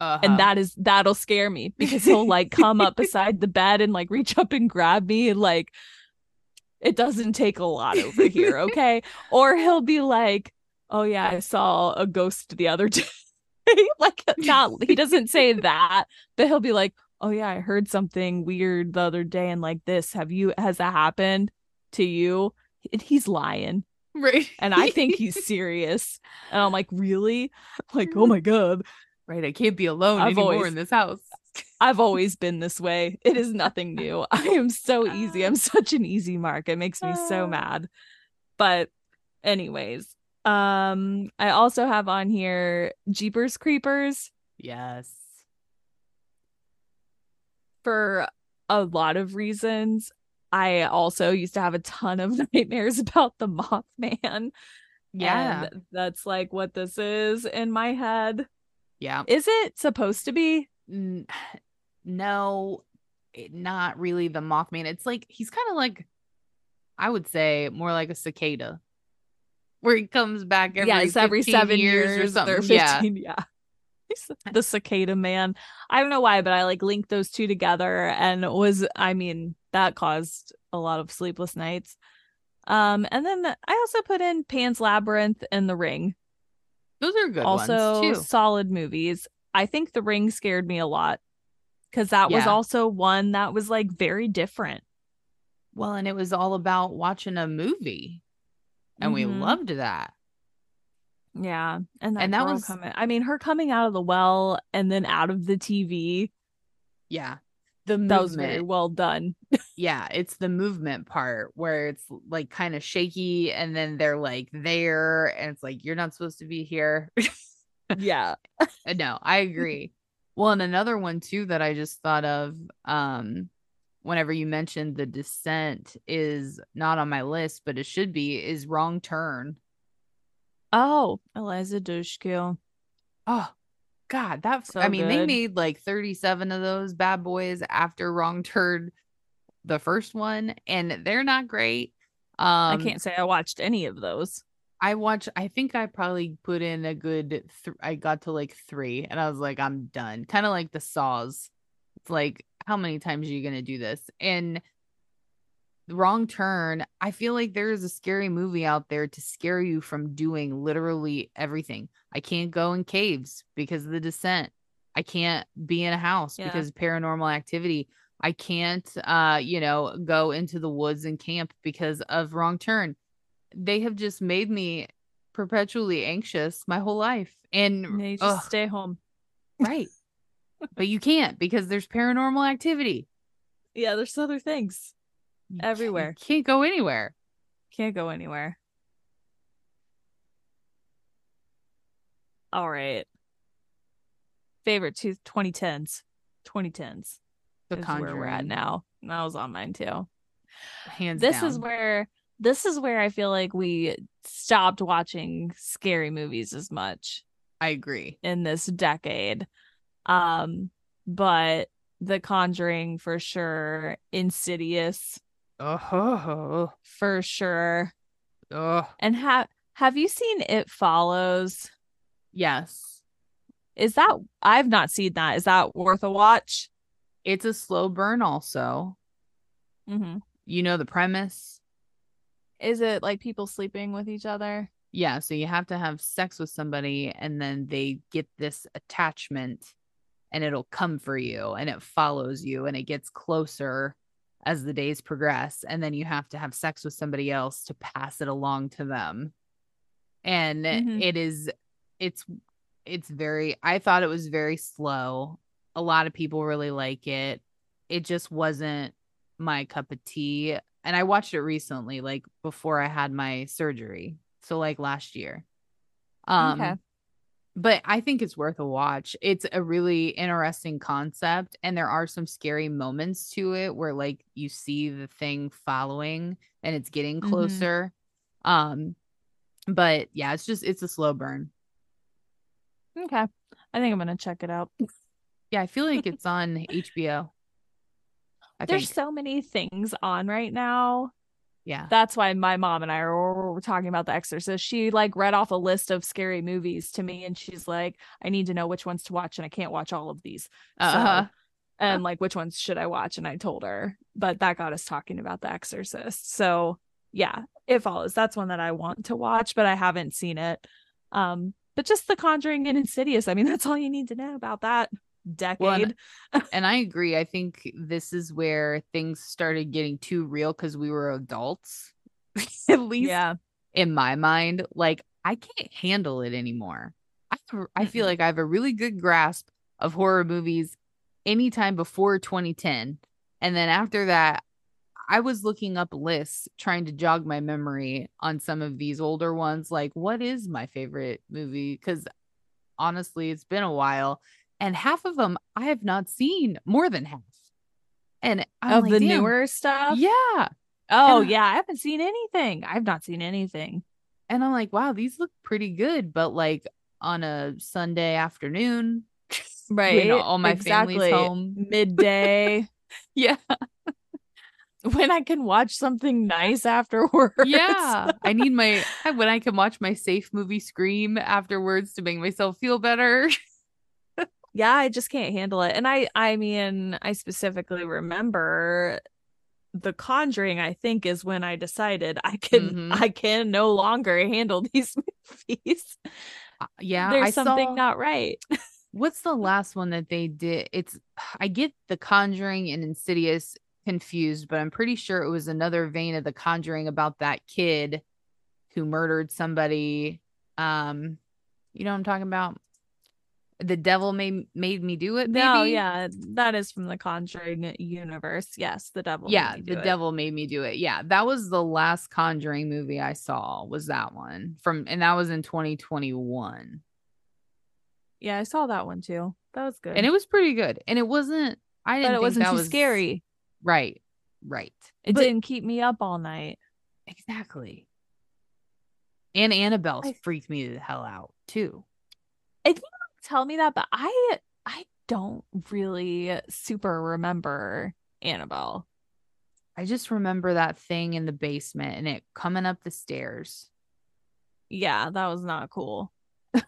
Uh-huh. and that is that'll scare me because he'll [laughs] like come up beside the bed and like reach up and grab me and like it doesn't take a lot over here [laughs] okay? Or he'll be like oh yeah i saw a ghost the other day [laughs] like not he [laughs] doesn't say that but he'll be like oh yeah i heard something weird the other day and like this have you has that happened to you and he's lying right. and i think [laughs] he's serious and i'm like really like oh my god right. I can't be alone I've anymore always- in this house. I've always been this way. It is nothing new. I am so easy. I'm such an easy mark. It makes me so Ah. mad. But anyways, um I also have on here Jeepers Creepers Yes. for a lot of reasons. I also used to have a ton of [laughs] nightmares about the Mothman. Yeah. And that's like what this is in my head. yeah. Is it supposed to be? [sighs] No, not really the Mothman. It's like he's kind of like, I would say, more like a cicada, where he comes back every yes, every seven years, years, or something. [laughs] or 15. Yeah. He's the cicada man. I don't know why, but I like linked those two together and was, I mean, that caused a lot of sleepless nights. Um, and then I also put in Pan's Labyrinth and The Ring. Those are good also ones too. solid movies. I think The Ring scared me a lot because that was also one that was like very different. Well, and it was all about watching a movie, and we Mhm. loved that. Yeah, and that, And that was- coming. I mean, her coming out of the well and then out of the TV. Yeah. The That was very well done. [laughs] yeah, it's the movement part where it's like kind of shaky and then they're like there and it's like you're not supposed to be here. [laughs] yeah. Uh, no, I agree. well, and another one too that I just thought of um whenever you mentioned the descent is not on my list, but it should be is wrong turn. Oh, Eliza Dushku. Oh God, that So I mean, they made like 37 of those bad boys after Wrong Turn, the first one, and they're not great. Um, I can't say I watched any of those. I watch. I think I probably put in a good. Th- I got to like three, and I was like, I'm done. Kind of like the saws. It's like, how many times are you gonna do this? And wrong turn. I feel like there is a scary movie out there to scare you from doing literally everything. I can't go in caves because of the descent. I can't be in a house Yeah. because paranormal activity. I can't uh, you know, go into the woods and camp because of wrong turn. They have just made me perpetually anxious my whole life. And And you just ugh, stay home. right. But you can't because there's paranormal activity. Yeah, there's other things You can't- everywhere. Can't go anywhere. Can't go anywhere. All right. Favorite two 2010s. 2010s The is where we're at now. That was on mine too. Hands this down. is where this is where I feel like we stopped watching scary movies as much I agree. in this decade. Um, but The Conjuring for sure, Insidious Oh, for sure. oh, And have have you seen It Follows? yes. Is that I've not seen that. Is that worth a watch? It's a slow burn, also. Mm-hmm. You know the premise? Is it like people sleeping with each other? Yeah. So you have to have sex with somebody, and then they get this attachment, and it'll come for you, and it follows you, and it gets closer as the days progress. And then you have to have sex with somebody else to pass it along to them. And Mhm. it is, it's, it's very, I thought it was very slow. A lot of people really like it. It just wasn't my cup of tea. And I watched it recently, like before I had my surgery. So like last year. Um Okay. But I think it's worth a watch. It's a really interesting concept and there are some scary moments to it where like you see the thing following and it's getting Mhm. closer. Um but yeah, it's just it's a slow burn. Okay. I think I'm gonna check it out. [laughs] Yeah, I feel like it's on HBO. I There's think. so many things on right now. Yeah. That's why my mom and I were, were talking about The Exorcist. She like read off a list of scary movies to me, and she's like, "I need to know which ones to watch, and I can't watch all of these. Uh-huh. And like, which ones should I watch?" And I told her, but that got us talking about The Exorcist. So yeah, it follows. That's one that I want to watch, but I haven't seen it. Um, but just The Conjuring and Insidious. I mean, [laughs] that's all you need to know about that decade. [laughs] and I agree. I think this is where things started getting too real because we were adults. [laughs] At least yeah. in my mind, like I can't handle it anymore. I I feel like I have a really good grasp of horror movies anytime before 2010. And then after that, I was looking up lists trying to jog my memory on some of these older ones. Like, what is my favorite movie? Because honestly, it's been a while. And half of them I have not seen, more than half. And I'm of like, the "Damn, newer stuff. Yeah. Oh And- yeah, I haven't seen anything. I've not seen anything. And I'm like, wow, these look pretty good. But like on a Sunday afternoon, [laughs] Right. all my exactly. family's home. Midday. [laughs] Yeah. when I can watch something nice afterwards. Yeah. I need my, [laughs] when I can watch my safe movie Scream afterwards to make myself feel better. Yeah, I just can't handle it. And I I mean, I specifically remember the conjuring i think is when i decided i can Mhm. i can no longer handle [laughs] these movies Uh, yeah. there's I something saw, not right [laughs] what's the last one that they did? It's, [sighs] I get The Conjuring and Insidious confused, but I'm pretty sure it was another vein of The Conjuring about that kid who murdered somebody. Um, you know what I'm talking about? The devil made made me do it. no yeah that is from the conjuring universe. Yes the devil made yeah the it. devil made me do it. Yeah that was the last conjuring movie i saw was that one from and that was in 2021 yeah i saw that one too. That was good. And it was pretty good and it wasn't i didn't but it think wasn't too was scary. Right right. It But- didn't keep me up all night. Exactly. And annabelle I- freaked me the hell out too tell me that but i i don't really super remember annabelle i just remember that thing in the basement and it coming up the stairs yeah that was not cool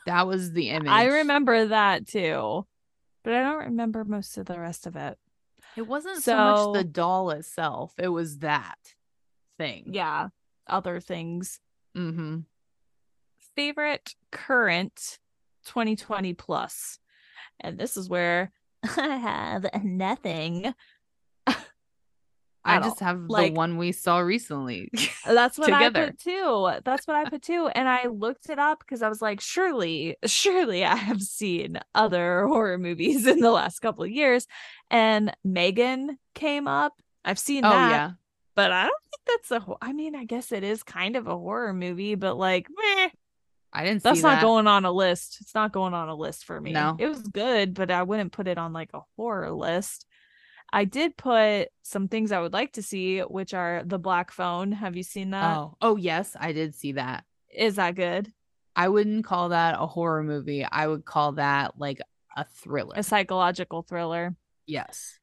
that was the [laughs] image i remember that too but i don't remember most of the rest of it it wasn't so much the doll itself it was that thing. Yeah, other things. Mm-hmm. Favorite current 2020 plus. And this is where [laughs] I have nothing. I just have Like- the one we saw recently. [laughs] That's what I put too. That's what I put too. And I looked it up because I was like, surely, surely I have seen other [laughs] horror movies in the last couple of years. And Megan came up. I've seen oh that, yeah. but I don't think that's a. I mean, I guess it is kind of a horror movie, but like, meh, I didn't that's not that. going on a list. It's not going on a list for me. No. it was good, but I wouldn't put it on like a horror list. I did put some things I would like to see, which are the Black Phone. Have you seen that? Oh, oh yes, I did see that. Is that good? I wouldn't call that a horror movie. I would call that like a thriller. A psychological thriller. yes.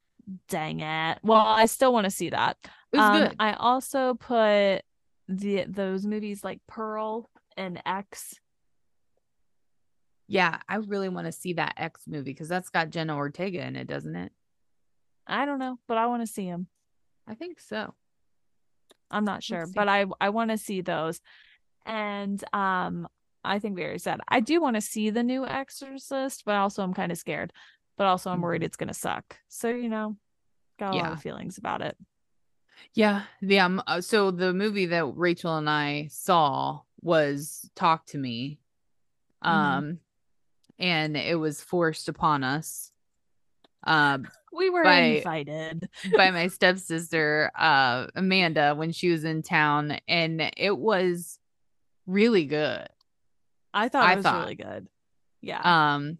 Dang it. Well, I still want to see that. It was Um, good. I also put the those movies like Pearl and X. Yeah, I really want to see that X movie because that's got Jenna Ortega in it, doesn't it? I don't know, but I want to see him. I think so. I'm not sure, but I I want to see those. And um I think we already said I do want to see the new Exorcist, but also I'm kind of scared. But also I'm worried Mhm. it's gonna suck. So you know, got a lot of feelings about it. Yeah, yeah. um, uh, So the movie that Rachel and I saw was Talk to Me, Mhm. um, and it was forced upon us, um, We were By- invited. [laughs] by my stepsister, uh, Amanda, when she was in town, and it was really good. I thought I it was thought- really good. Yeah. Um,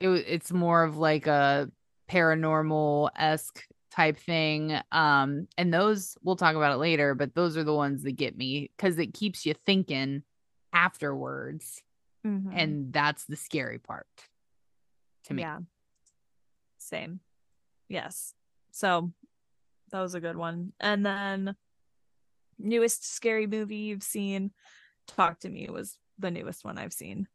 it it's more of like a paranormal esque type thing. Um, and those we'll talk about it later, but those are the ones that get me because it keeps you thinking afterwards, Mhm. and that's the scary part to me. Yeah. Same. Yes. So that was a good one. And then newest scary movie you've seen, Talk to Me was the newest one I've seen.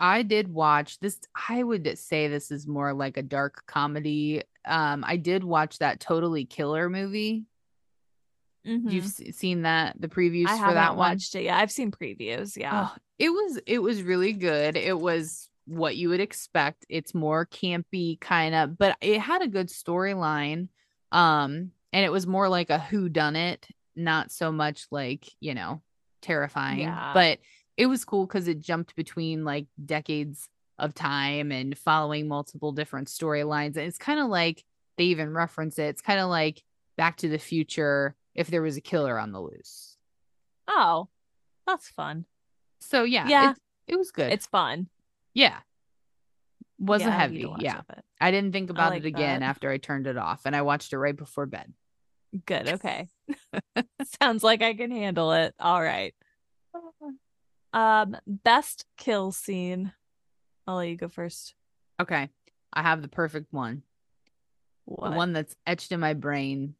I did watch this. I would say this is more like a dark comedy. Um, I did watch that Totally Killer movie. You've seen that the previews Mm-hmm. I for that one. watched it Yeah, I've seen previews. Yeah. Oh, it was it was really good. It was what you would expect. It's more campy kind of, but it had a good storyline. Um, and it was more like a who done it, not so much like, you know, terrifying. Yeah. But it was cool because it jumped between like decades of time and following multiple different storylines. And it's kind of like they even reference it. It's kind of like Back to the Future if there was a killer on the loose. Oh, that's fun. So yeah, Yeah. it, it was good. It's fun. Yeah. Wasn't Yeah, heavy. Yeah. I didn't think about like it again that. after I turned it off and I watched it right before bed. Good. [laughs] Okay. [laughs] Sounds like I can handle it. All right. Um, best kill scene. I'll let you go first. Okay. I have the perfect one. What? The one that's etched in my brain.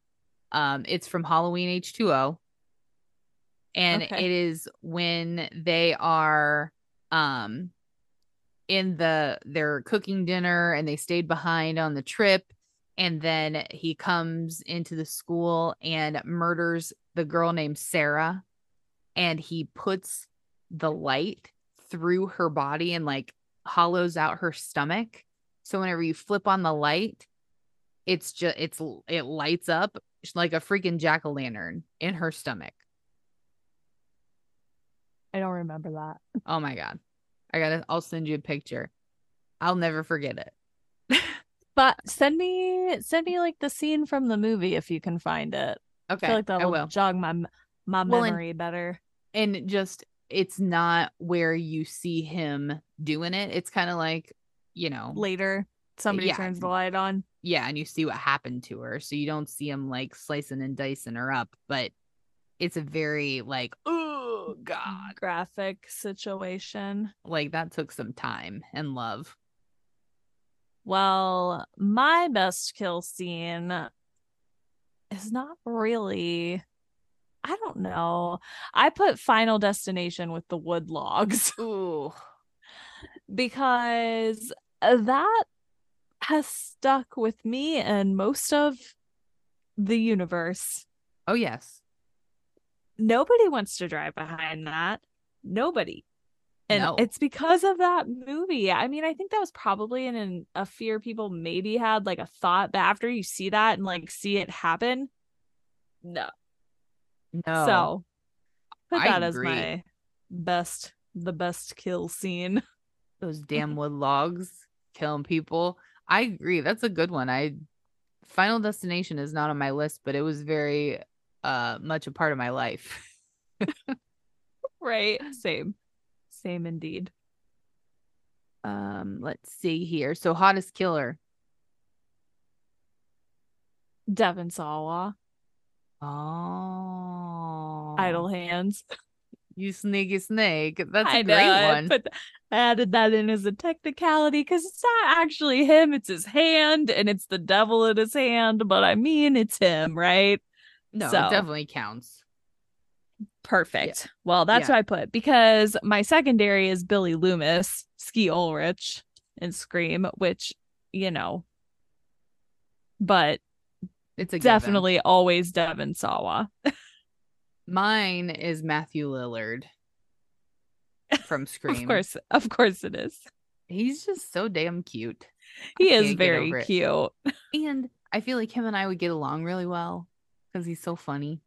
Um, it's from Halloween H2O. And Okay. it is when they are um in the they're cooking dinner and they stayed behind on the trip and then he comes into the school and murders the girl named Sarah and he puts the light through her body and like hollows out her stomach so whenever you flip on the light it's just it's it lights up like a freaking jack-o'-lantern in her stomach. I don't remember that. [laughs] oh my god. I gotta i'll send you a picture. I'll never forget it. [laughs] But send me send me like the scene from the movie if you can find it. okay I feel like that'll will jog my my Well, and- memory better. and just it's not where you see him doing it. It's kind of like you know Later, somebody yeah. turns the light on. yeah and you see what happened to her so you don't see him like slicing and dicing her up but it's a very like oh god Graphic situation. like that took some time and love Well, my best kill scene is not really. I don't know. I put Final Destination with the wood logs [laughs] ooh because uh, that has stuck with me and most of the universe. oh yes nobody wants to drive behind that. Nobody. And No. it's because of that movie. I mean, I think that was probably an, an a fear people maybe had, like a thought, but after you see that and like see it happen, no. No. So put I that as my best, the best kill scene. [laughs] those damn wood logs killing people. I agree. That's a good one. I Final Destination is not on my list, but it was very uh much a part of my life. [laughs] Right. Same. Same indeed. Um, let's see here. So hottest killer. Devon Sawa, Oh, Idle Hands. [laughs] You sneaky snake. That's a I great know, I one. But I added that in as a technicality because it's not actually him, it's his hand and it's the devil in his hand, but I mean it's him, right? no, so- it definitely counts. Perfect. Well, that's Yeah. what I put because my secondary is Billy Loomis, Skeet Ulrich, and Scream, which, you know, but It's a given. definitely always Devon Sawa. [laughs] Mine is Matthew Lillard from [laughs] Scream. Of course, of course it is. he's just so damn cute. He I is very cute. And I feel like him and I would get along really well because he's so funny.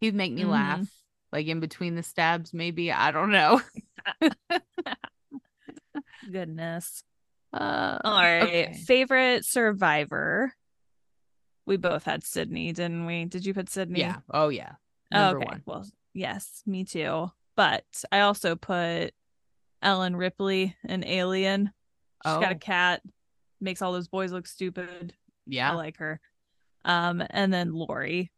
He'd make me Mhm. laugh, like in between the stabs, maybe. I don't know. [laughs] Goodness. Uh, All right. okay. Favorite survivor. We both had Sidney, didn't we? Did you put Sidney? Yeah. Oh, yeah. Oh, Number okay. one. Well, yes, me too. But I also put Ellen Ripley, an alien. She's got a Oh. cat, makes all those boys look stupid. Yeah. I like her. Um, and then Laurie,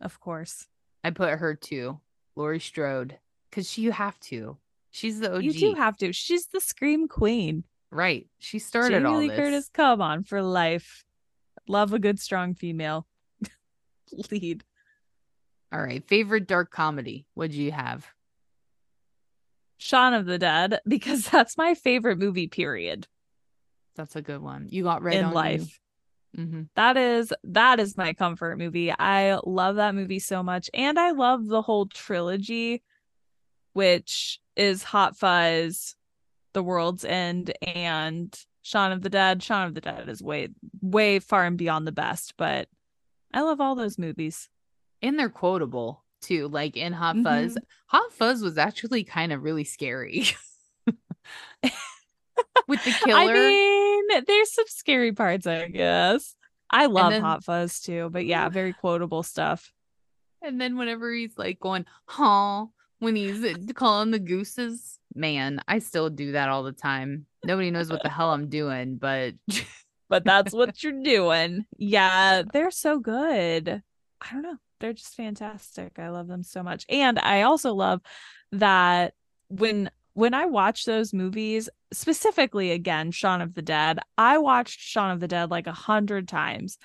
of course. I put her too. Laurie Strode. Because she, you have to. She's the OG. You do have to. She's the scream queen. right. She started Jamie all Lee this. Curtis, come on for life. Love a good strong female [laughs] lead. All right. Favorite dark comedy. What do you have? Shaun of the Dead, [laughs] because that's my favorite movie, period, That's a good one. You got right in on life. hmm That is that is my comfort movie. I love that movie so much. And I love the whole trilogy, which is Hot Fuzz, The World's End, and Shaun of the Dead. Shaun of the Dead is way, way far and beyond the best, but I love all those movies. And they're quotable too. Like in Hot Fuzz. Mhm. Hot Fuzz was actually kind of really scary. [laughs] With the [laughs] killer. I mean, there's some scary parts, I guess. I love then- Hot Fuzz too, but yeah, very quotable stuff. And then whenever he's like going, huh, when he's uh, calling the gooses, man, I still do that all the time. Nobody knows what the hell I'm doing, but [laughs] but that's what you're doing. Yeah, they're so good. I don't know. They're just fantastic. I love them so much. And I also love that when when I watch those movies, specifically again, Shaun of the Dead, I watched Shaun of the Dead like a hundred times.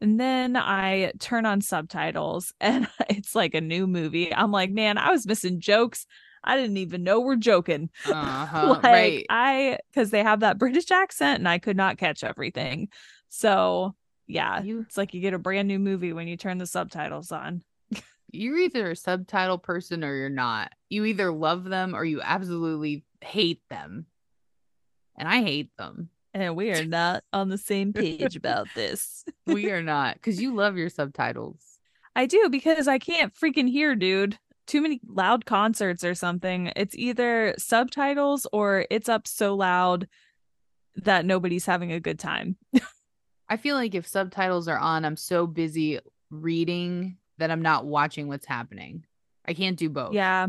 And then I turn on subtitles [laughs] and it's like a new movie. I'm like, man, I was missing jokes. I didn't even know we're joking [laughs] uh-huh, like right. I because they have that British accent and I could not catch everything. So yeah, You it's like you get a brand new movie when you turn the subtitles on. you're either a subtitle person or you're not. You either love them or you absolutely hate them. And I hate them. And we are not on the same page about this. [laughs] We are not because you love your subtitles. I do because I can't freaking hear, dude. Too many loud concerts or something. It's either subtitles or it's up so loud that nobody's having a good time. [laughs] I feel like if subtitles are on, I'm so busy reading that I'm not watching what's happening. I can't do both. Yeah.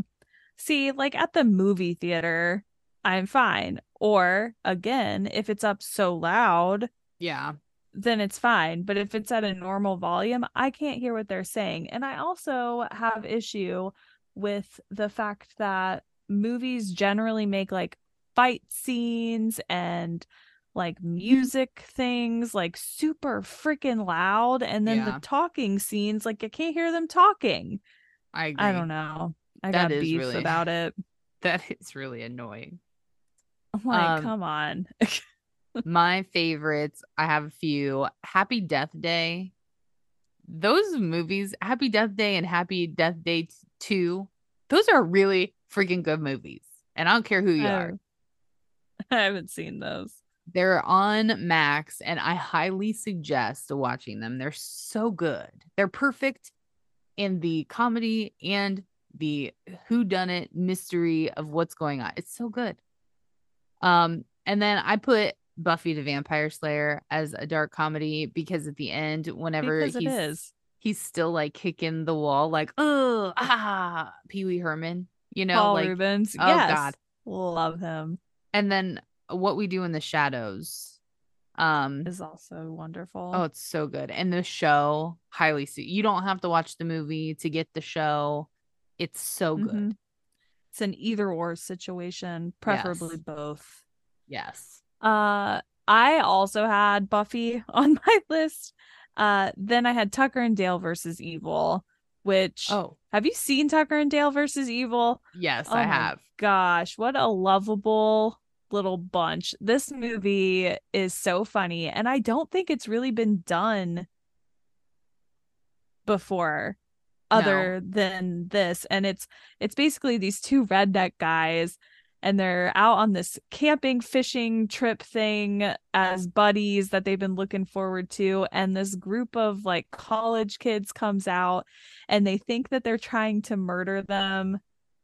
See, like at the movie theater, I'm fine. Or again, if it's up so loud, Yeah. then it's fine. But if it's at a normal volume, I can't hear what they're saying. And I also have issue with the fact that movies generally make like fight scenes and like music things like super freaking loud and then Yeah. the talking scenes like I can't hear them talking. I agree. I don't know. I That got beef really- about it. [laughs] That is really annoying. I'm like, Um, come on. [laughs] My favorites, I have a few. Happy Death Day. Those movies, Happy Death Day and Happy Death Day 2. Those are really freaking good movies. And I don't care who you I are. [laughs] I haven't seen those. They're on Max, and I highly suggest watching them. They're so good. They're perfect in the comedy and the who done it mystery of what's going on. It's so good. Um, and then I put Buffy the Vampire Slayer as a dark comedy because at the end, whenever he's is. he's still like kicking the wall, like oh ah Pee Wee Herman, you know, Paul like Reubens. oh yes. God. Love him. and then what we do in the shadows. Um, Is also wonderful. Oh, it's so good. And the show, highly su- you don't have to watch the movie to get the show. It's so good. Mhm. It's an either or situation, preferably Yes. both. Yes. Uh I also had Buffy [laughs] on my list. Uh then I had Tucker and Dale versus Evil, which Oh, have you seen Tucker and Dale versus Evil? yes, Oh I have. Gosh, what a lovable little bunch. This movie is so funny and I don't think it's really been done before other than this and it's it's basically these two redneck guys and they're out on this camping fishing trip thing as buddies that they've been looking forward to and this group of like college kids comes out and they think that they're trying to murder them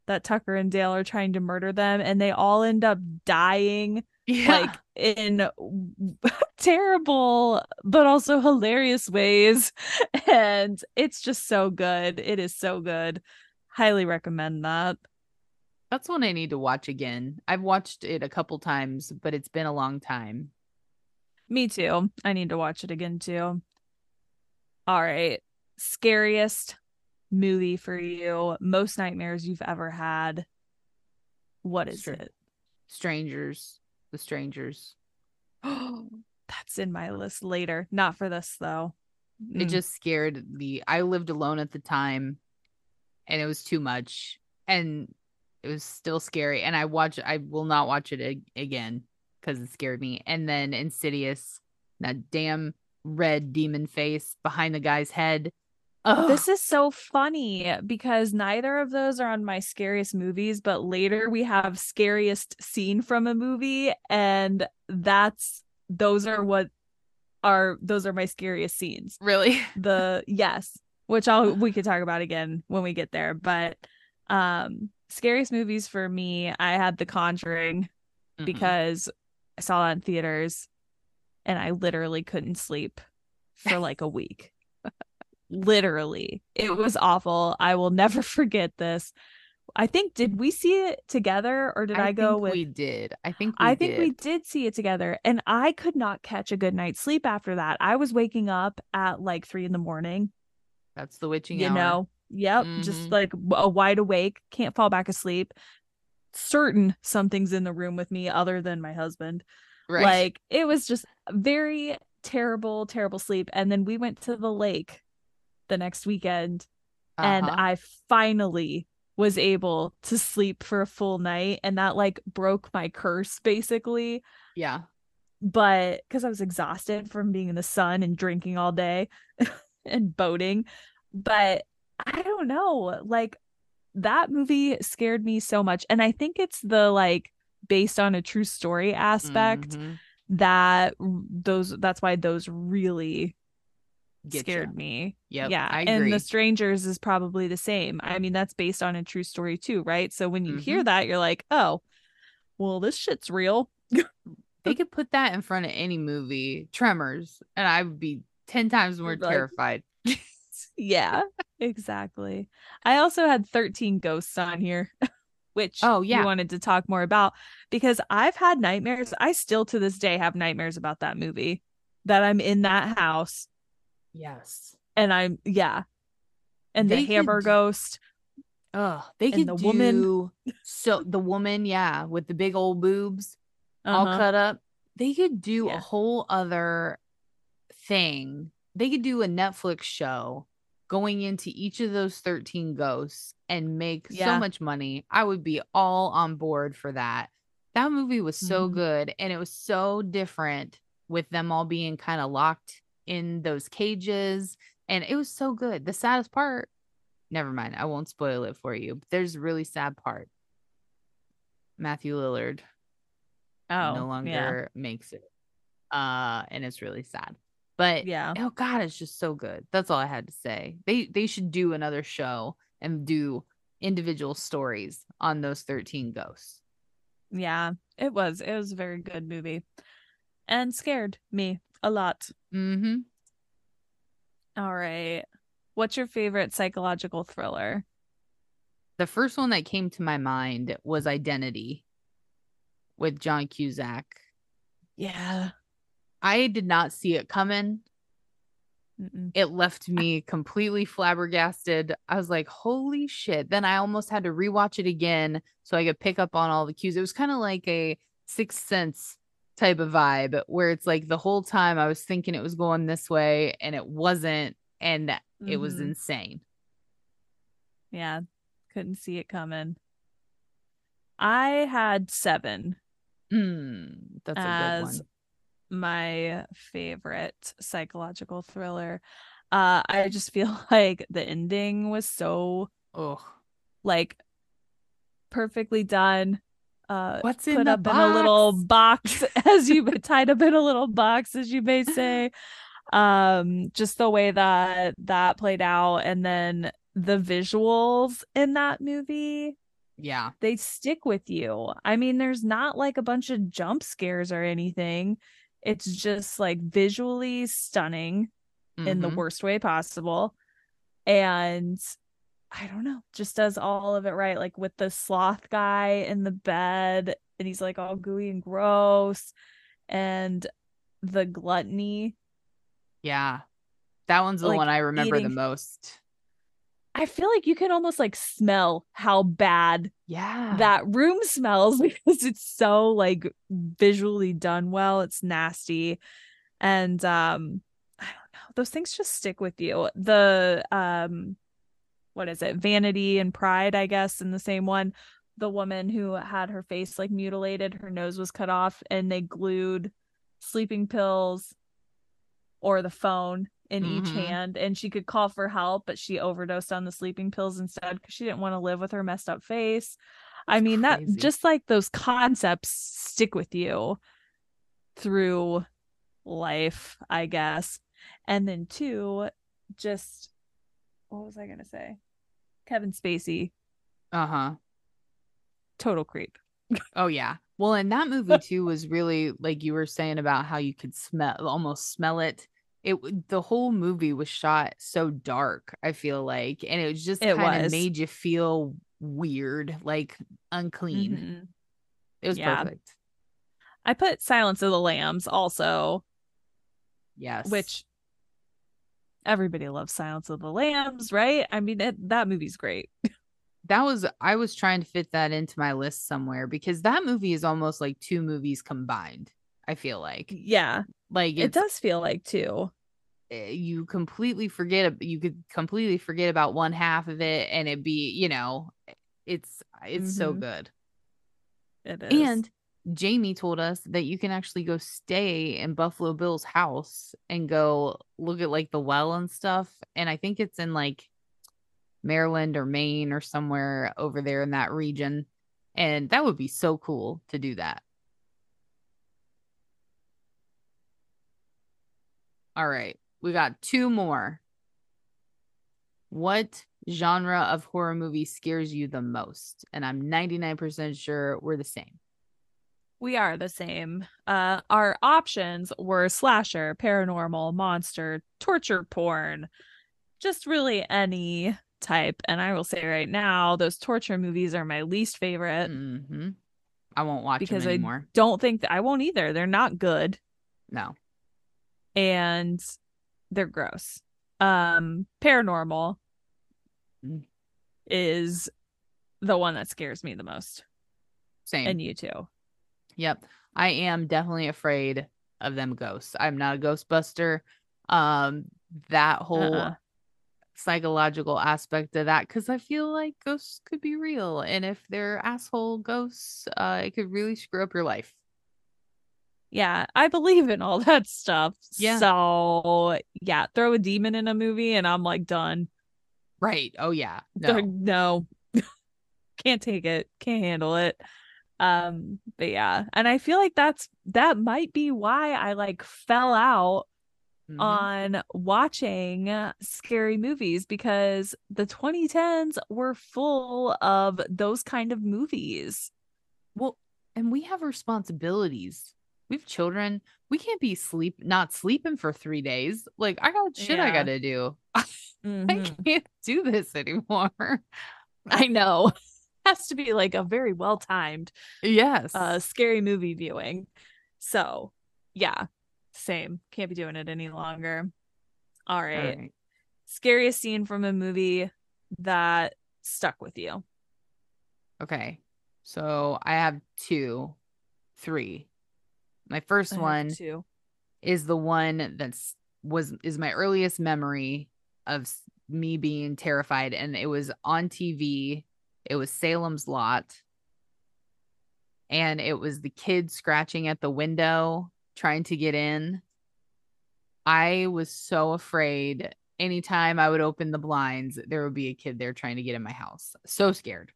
that Tucker and Dale are trying to murder them and they all end up dying Yeah. like in [laughs] terrible but also hilarious ways. [laughs] And it's just so good. It is so good. Highly recommend that. That's one I need to watch again. I've watched it a couple times, but it's been a long time. me too. I need to watch it again too. All right. Scariest movie for you most nightmares you've ever had what is Sure. it Strangers, the strangers. Oh, [gasps] that's in my list later not for this though It Mm. just scared the I lived alone at the time and it was too much and it was still scary and I watch I will not watch it ag- again cuz it scared me. And then Insidious, that damn red demon face behind the guy's head. Oh, This is so funny because neither of those are on my scariest movies, but later we have scariest scene from a movie, and that's those are what are those are my scariest scenes. really [laughs] The yes, which I'll we could talk about again when we get there, but um scariest movies for me, I had The Conjuring Mhm. because I saw it in theaters and I literally couldn't sleep for like a week. Literally. It was awful. I will never [laughs] forget this. I think did we see it together or did I, go think with we did. I think we I think we did. did see it together and I could not catch a good night's sleep after that. I was waking up at like 3 in the morning, That's the witching you hour. know. Yep, just Mhm. like a wide awake, can't fall back asleep. Certain something's in the room with me other than my husband. right? Like it was just very terrible, terrible sleep. And then we went to the lake the next weekend and Uh-huh. I finally was able to sleep for a full night and that like broke my curse basically. yeah. But because I was exhausted from being in the sun and drinking all day [laughs] and boating. But I don't know, like that movie scared me so much. And I think it's the like based on a true story aspect Mhm. that those that's why those really Scared me. Yep, yeah. And the strangers is probably the same. I mean, that's based on a true story too, right? So when you hear Mhm. that, you're like, oh, well, this shit's real. [laughs] They could put that in front of any movie, Tremors, and I would be 10 times more like, terrified. [laughs] yeah, exactly. I also had 13 ghosts on here, [laughs] which Oh, yeah. you wanted to talk more about because I've had nightmares. I still to this day have nightmares about that movie that I'm in that house Yes. and I'm, yeah. And They the hammer could- ghost. Oh, they could the do woman- so the woman, yeah, with the big old boobs all Uh-huh. cut up. They could do Yeah. a whole other thing. They could do a Netflix show going into each of those 13 ghosts and make Yeah. so much money. I would be all on board for that. That movie was so Mhm. good and it was so different with them all being kind of locked in those cages and it was so good. The saddest part never mind. I won't spoil it for you. But there's a really sad part. Matthew Lillard Oh, no yeah. longer makes it. Uh, and it's really sad. But Yeah. oh god, it's just so good. That's all I had to say. They they should do another show and do individual stories on those 13 ghosts. Yeah. It was. It was a very good movie. And scared me a lot. Mm-hmm. All right. What's your favorite psychological thriller? The first one that came to my mind was Identity with John Cusack. Yeah. I did not see it coming. Mm-mm. It left me completely flabbergasted. I was like, holy shit. Then I almost had to rewatch it again so I could pick up on all the cues. It was kind of like a sixth sense type of vibe where it's like the whole time I was thinking it was going this way and it wasn't. And it was Mhm. insane. Yeah. Couldn't see it coming. I had seven Mm, that's a good as one. my favorite psychological thriller. Uh, I just feel [laughs] like the ending was so Oh, like perfectly done. Uh, what's in put the up in a little box? box [laughs] [laughs] as you tied up in a little box as you may say um just the way that that played out and then the visuals in that movie Yeah. they stick with you i mean there's not like a bunch of jump scares or anything it's just like visually stunning in the Mhm. worst way possible and i don't know just does all of it right like with the sloth guy in the bed and he's like all gooey and gross and the gluttony Yeah. That one's the Like, one I remember the most. i feel like you can almost like smell how bad Yeah. that room smells [laughs] because it's so like visually done well it's nasty and um i don't know those things just stick with you the um what is it? Vanity and pride i guess in the same one. The woman who had her face like mutilated her nose was cut off and they glued sleeping pills or the phone in each Mhm. hand and she could call for help but she overdosed on the sleeping pills instead because she didn't want to live with her messed up face. I mean crazy. that just like those concepts stick with you through life i guess. And then two just what was i gonna say kevin spacey Uh-huh. total creep Oh yeah. Well, and that movie [laughs] too was really like you were saying about how you could smell almost smell it. It the whole movie was shot so dark, I feel like, and it was just kind of made you feel weird, like unclean. Mhm. It was Yeah. perfect. i put silence of the lambs also Yes. which everybody loves silence of the lambs right? I mean it, that movie's great. [laughs] That was I was trying to fit that into my list somewhere because that movie is almost like two movies combined. I feel like. Yeah. Like it does feel like too eh, you completely forget you could completely forget about one half of it and it'd be you know it's it's so Mhm. good. It is. And jamie told us that you can actually go stay in buffalo bill's house and go look at like the well and stuff and i think it's in like maryland or maine or somewhere over there in that region and that would be so cool to do that all right we got two more what genre of horror movie scares you the most? And I'm 99% sure we're the same. We are the same uh our options were slasher paranormal monster torture porn just really any type and i will say right now those torture movies are my least favorite hmm I won't watch because i don't think that i won't either they're not good No. and they're gross. Um paranormal Mm. is the one that scares me the most. Same. And you too. Yep. I am definitely afraid of them ghosts. I'm not a ghostbuster. Um that whole Uh-uh. psychological aspect of that cuz I feel like ghosts could be real and if they're asshole ghosts, uh it could really screw up your life. Yeah, I believe in all [laughs] that stuff. Yeah. So yeah, throw a demon in a movie and I'm like done. Right. Oh yeah. No. No. no. [laughs] Can't take it. Can't handle it. Um, but yeah, and I feel like that's that might be why I like fell out Mhm. on watching scary movies because the 2010s were full of those kind of movies. Well, and we have responsibilities. We have children. We can't be sleep not sleeping for three days. Like I got shit I gotta do. [laughs] I Mhm. can't do this anymore. [laughs] I know. Has to be like a very well timed Yes. uh scary movie viewing. So, yeah. Same. Can't be doing it any longer. All All right. right. Scariest scene from a movie that stuck with you. Okay. So I have two, three. My first one two. is the one that's was is my earliest memory of me being terrified and it was on TV. It was Salem's Lot. And it was the kid scratching at the window trying to get in. I was so afraid anytime I would open the blinds there would be a kid there trying to get in my house. So scared.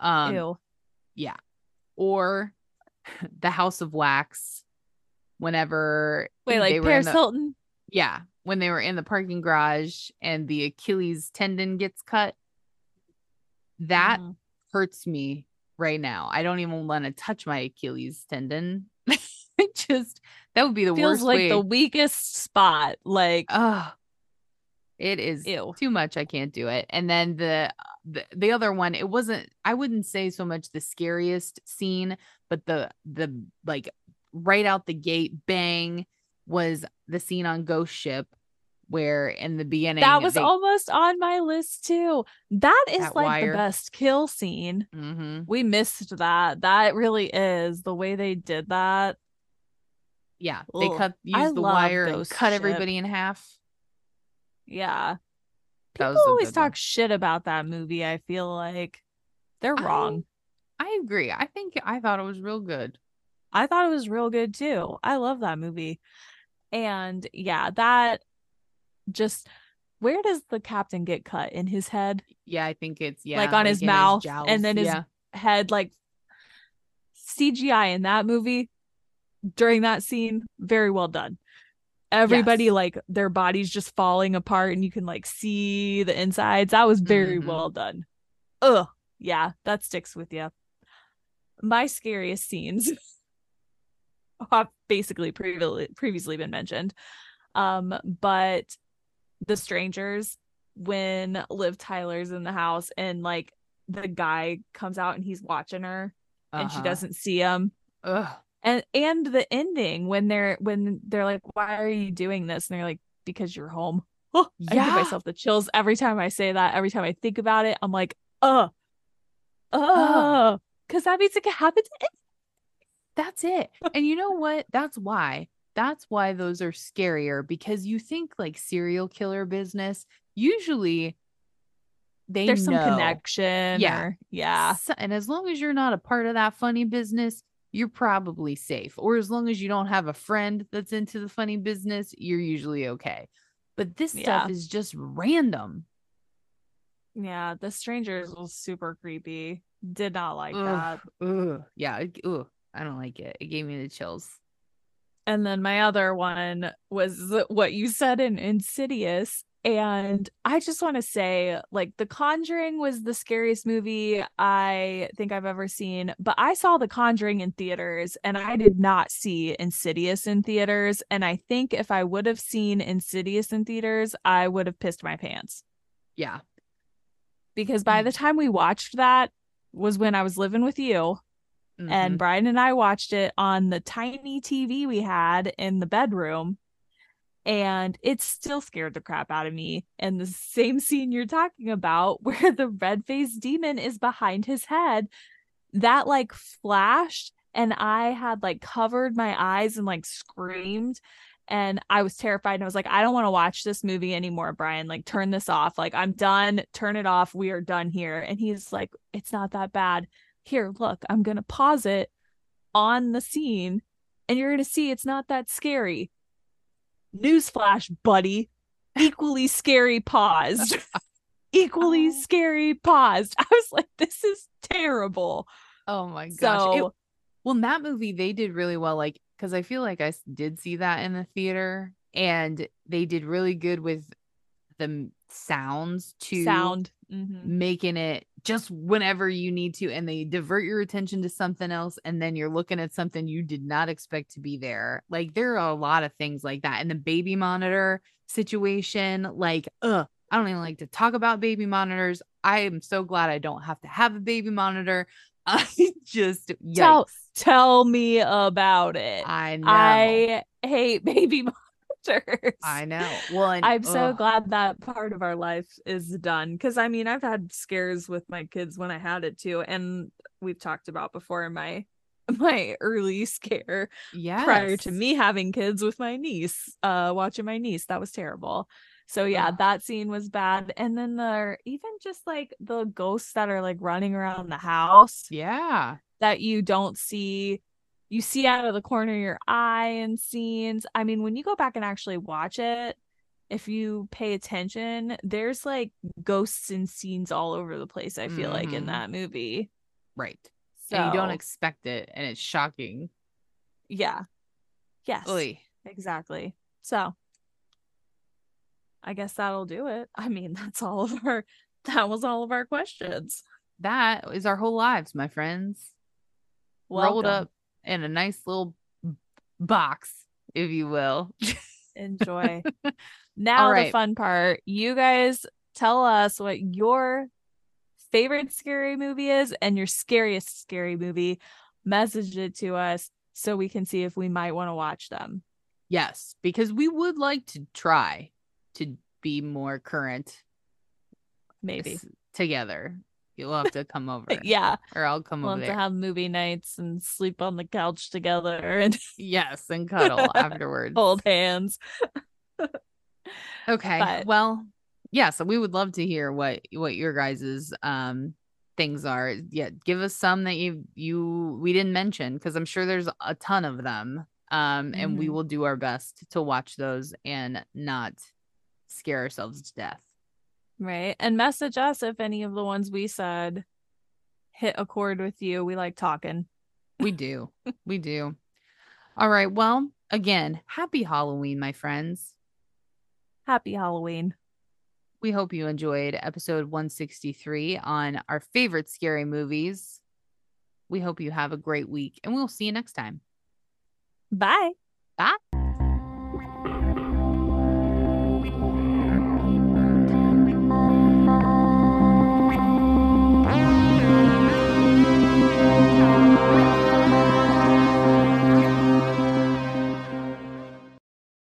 Um Ew. yeah. Or [laughs] the House of Wax whenever Wait, like Paris the- Hilton? yeah, when they were in the parking garage and the Achilles tendon gets cut. That Mhm. hurts me right now. I don't even want to touch my Achilles tendon. [laughs] it just that would be the worst. feels worst like way. the weakest spot. Like, Ugh. it is Ew. too much. I can't do it. And then the, the the other one, it wasn't. I wouldn't say so much the scariest scene, but the the like right out the gate bang was the scene on Ghost Ship, where in the beginning that was they- almost on my list too. That is That like wire. the best kill scene. Mhm. We missed that. That really is the way they did that. Yeah, they cut I the wire and cut Ship. everybody in half. Yeah. People always good one. talk shit about that movie. I feel like they're I- wrong. I agree. I think I thought it was real good. I thought it was real good too. I love that movie. And yeah, that just where does the captain get cut in his head? Yeah, I think it's yeah, Like on his mouth, jowls. and then his yeah. Head like CGI in that movie during that scene, very well done. Everybody Yes. like their bodies just falling apart and you can like see the insides. That was very Mhm. well done. Ugh. Yeah, that sticks with you. My scariest scenes [laughs] have basically previously previously been mentioned. Um, but the strangers when Liv Tyler's in the house and like the guy comes out and he's watching her and she Uh-huh. doesn't see him Ugh. and and the ending when they're when they're like why are you doing this and they're like because you're home oh, [gasps] i Yeah. give myself the chills every time i say that every time i think about it i'm like uh uh because that means it can happen to any- That's it. And you know what? That's why. That's why those are scarier because you think like serial killer business, usually they there's some connection Yeah. or yeah So- and as long as you're not a part of that funny business, you're probably safe. Or as long as you don't have a friend that's into the funny business, you're usually okay. But this Yeah. stuff is just random. yeah the strangers was super creepy did not like Ugh, that ugh. Yeah. Ugh, I don't like it. It gave me the chills. And then my other one was what you said in Insidious. And I just want to say, like, The Conjuring was the scariest movie I think I've ever seen. But I saw The Conjuring in theaters and I did not see Insidious in theaters. And I think if I would have seen Insidious in theaters, I would have pissed my pants. Yeah. Because by mm. the time we watched that was when I was living with you and Mhm. Brian and I watched it on the tiny TV we had in the bedroom. And it still scared the crap out of me. And the same scene you're talking about, [laughs] where the red faced demon is behind his head, that like flashed, and I had like covered my eyes and like screamed. And I was terrified. And I was like, I don't want to watch this movie anymore, Brian. Like, turn this off. Like, I'm done. Turn it off. We are done here. And he's like, It's not that bad here, look, I'm going to pause it on the scene and you're going to see it's not that scary. Newsflash, buddy. equally scary paused. [laughs] equally Oh. scary paused. [laughs] I was like, this is terrible. Oh my gosh. It- well, in that movie, they did really well. Like, because I feel like I did see that in the theater, and they did really good with the sounds to sound. Mhm. making it just whenever you need to, and they divert your attention to something else, and then you're looking at something you did not expect to be there. Like, there are a lot of things like that. And the baby monitor situation, like, ugh, I don't even like to talk about baby monitors. I am so glad I don't have to have a baby monitor. [laughs] I just yikes. Tell- Tell me about it. I know. I hate [laughs] baby monitors. I know. [laughs] Well, and, I'm so ugh, glad that part of our life is done because I mean I've had scares with my kids when I had it too, and we've talked about before my my early [laughs] scare yeah prior to me having kids with my niece, uh, watching my niece. That was terrible. So yeah, that scene was bad, and then the even just like the ghosts that are like running around the house Yeah. that you don't see you see out of the corner of your eye in scenes. I mean, when you go back and actually watch it, if you pay attention, there's like ghosts and scenes all over the place, I feel like in Mhm. that movie. Right. So And you don't expect it, and it's shocking. yeah. Yes. Oy. Exactly. So I guess that'll do it. I mean, [laughs] that's all of our that was all of our questions. That is our whole lives, my friends. Rolled up in a nice little box, if you will. [laughs] Enjoy. now the fun part. You guys tell us what your favorite scary movie is and your scariest scary movie. Message it to us so we can see if we might want to watch them. yes, because we would like to try to be more current Maybe. together. You'll have to come over. Yeah. Or I'll come We'll over have to have movie nights and sleep on the couch together and [laughs] yes, and cuddle [laughs] afterwards. hold hands. [laughs] Okay. But- well, yeah, so we would love to hear what what your guys's um things are. Yeah, give us some that you you we didn't mention because I'm sure there's a ton of them. Um and we Mhm. will do our best to watch those and not scare ourselves to death. Right. And message us if any of the ones we said hit a chord with you. We like talking. We do. we do. All right. Well, again, happy Halloween, my friends. Happy Halloween. We hope you enjoyed episode 163 on our favorite scary movies. We hope you have a great week and we'll see you next time. Bye. Bye.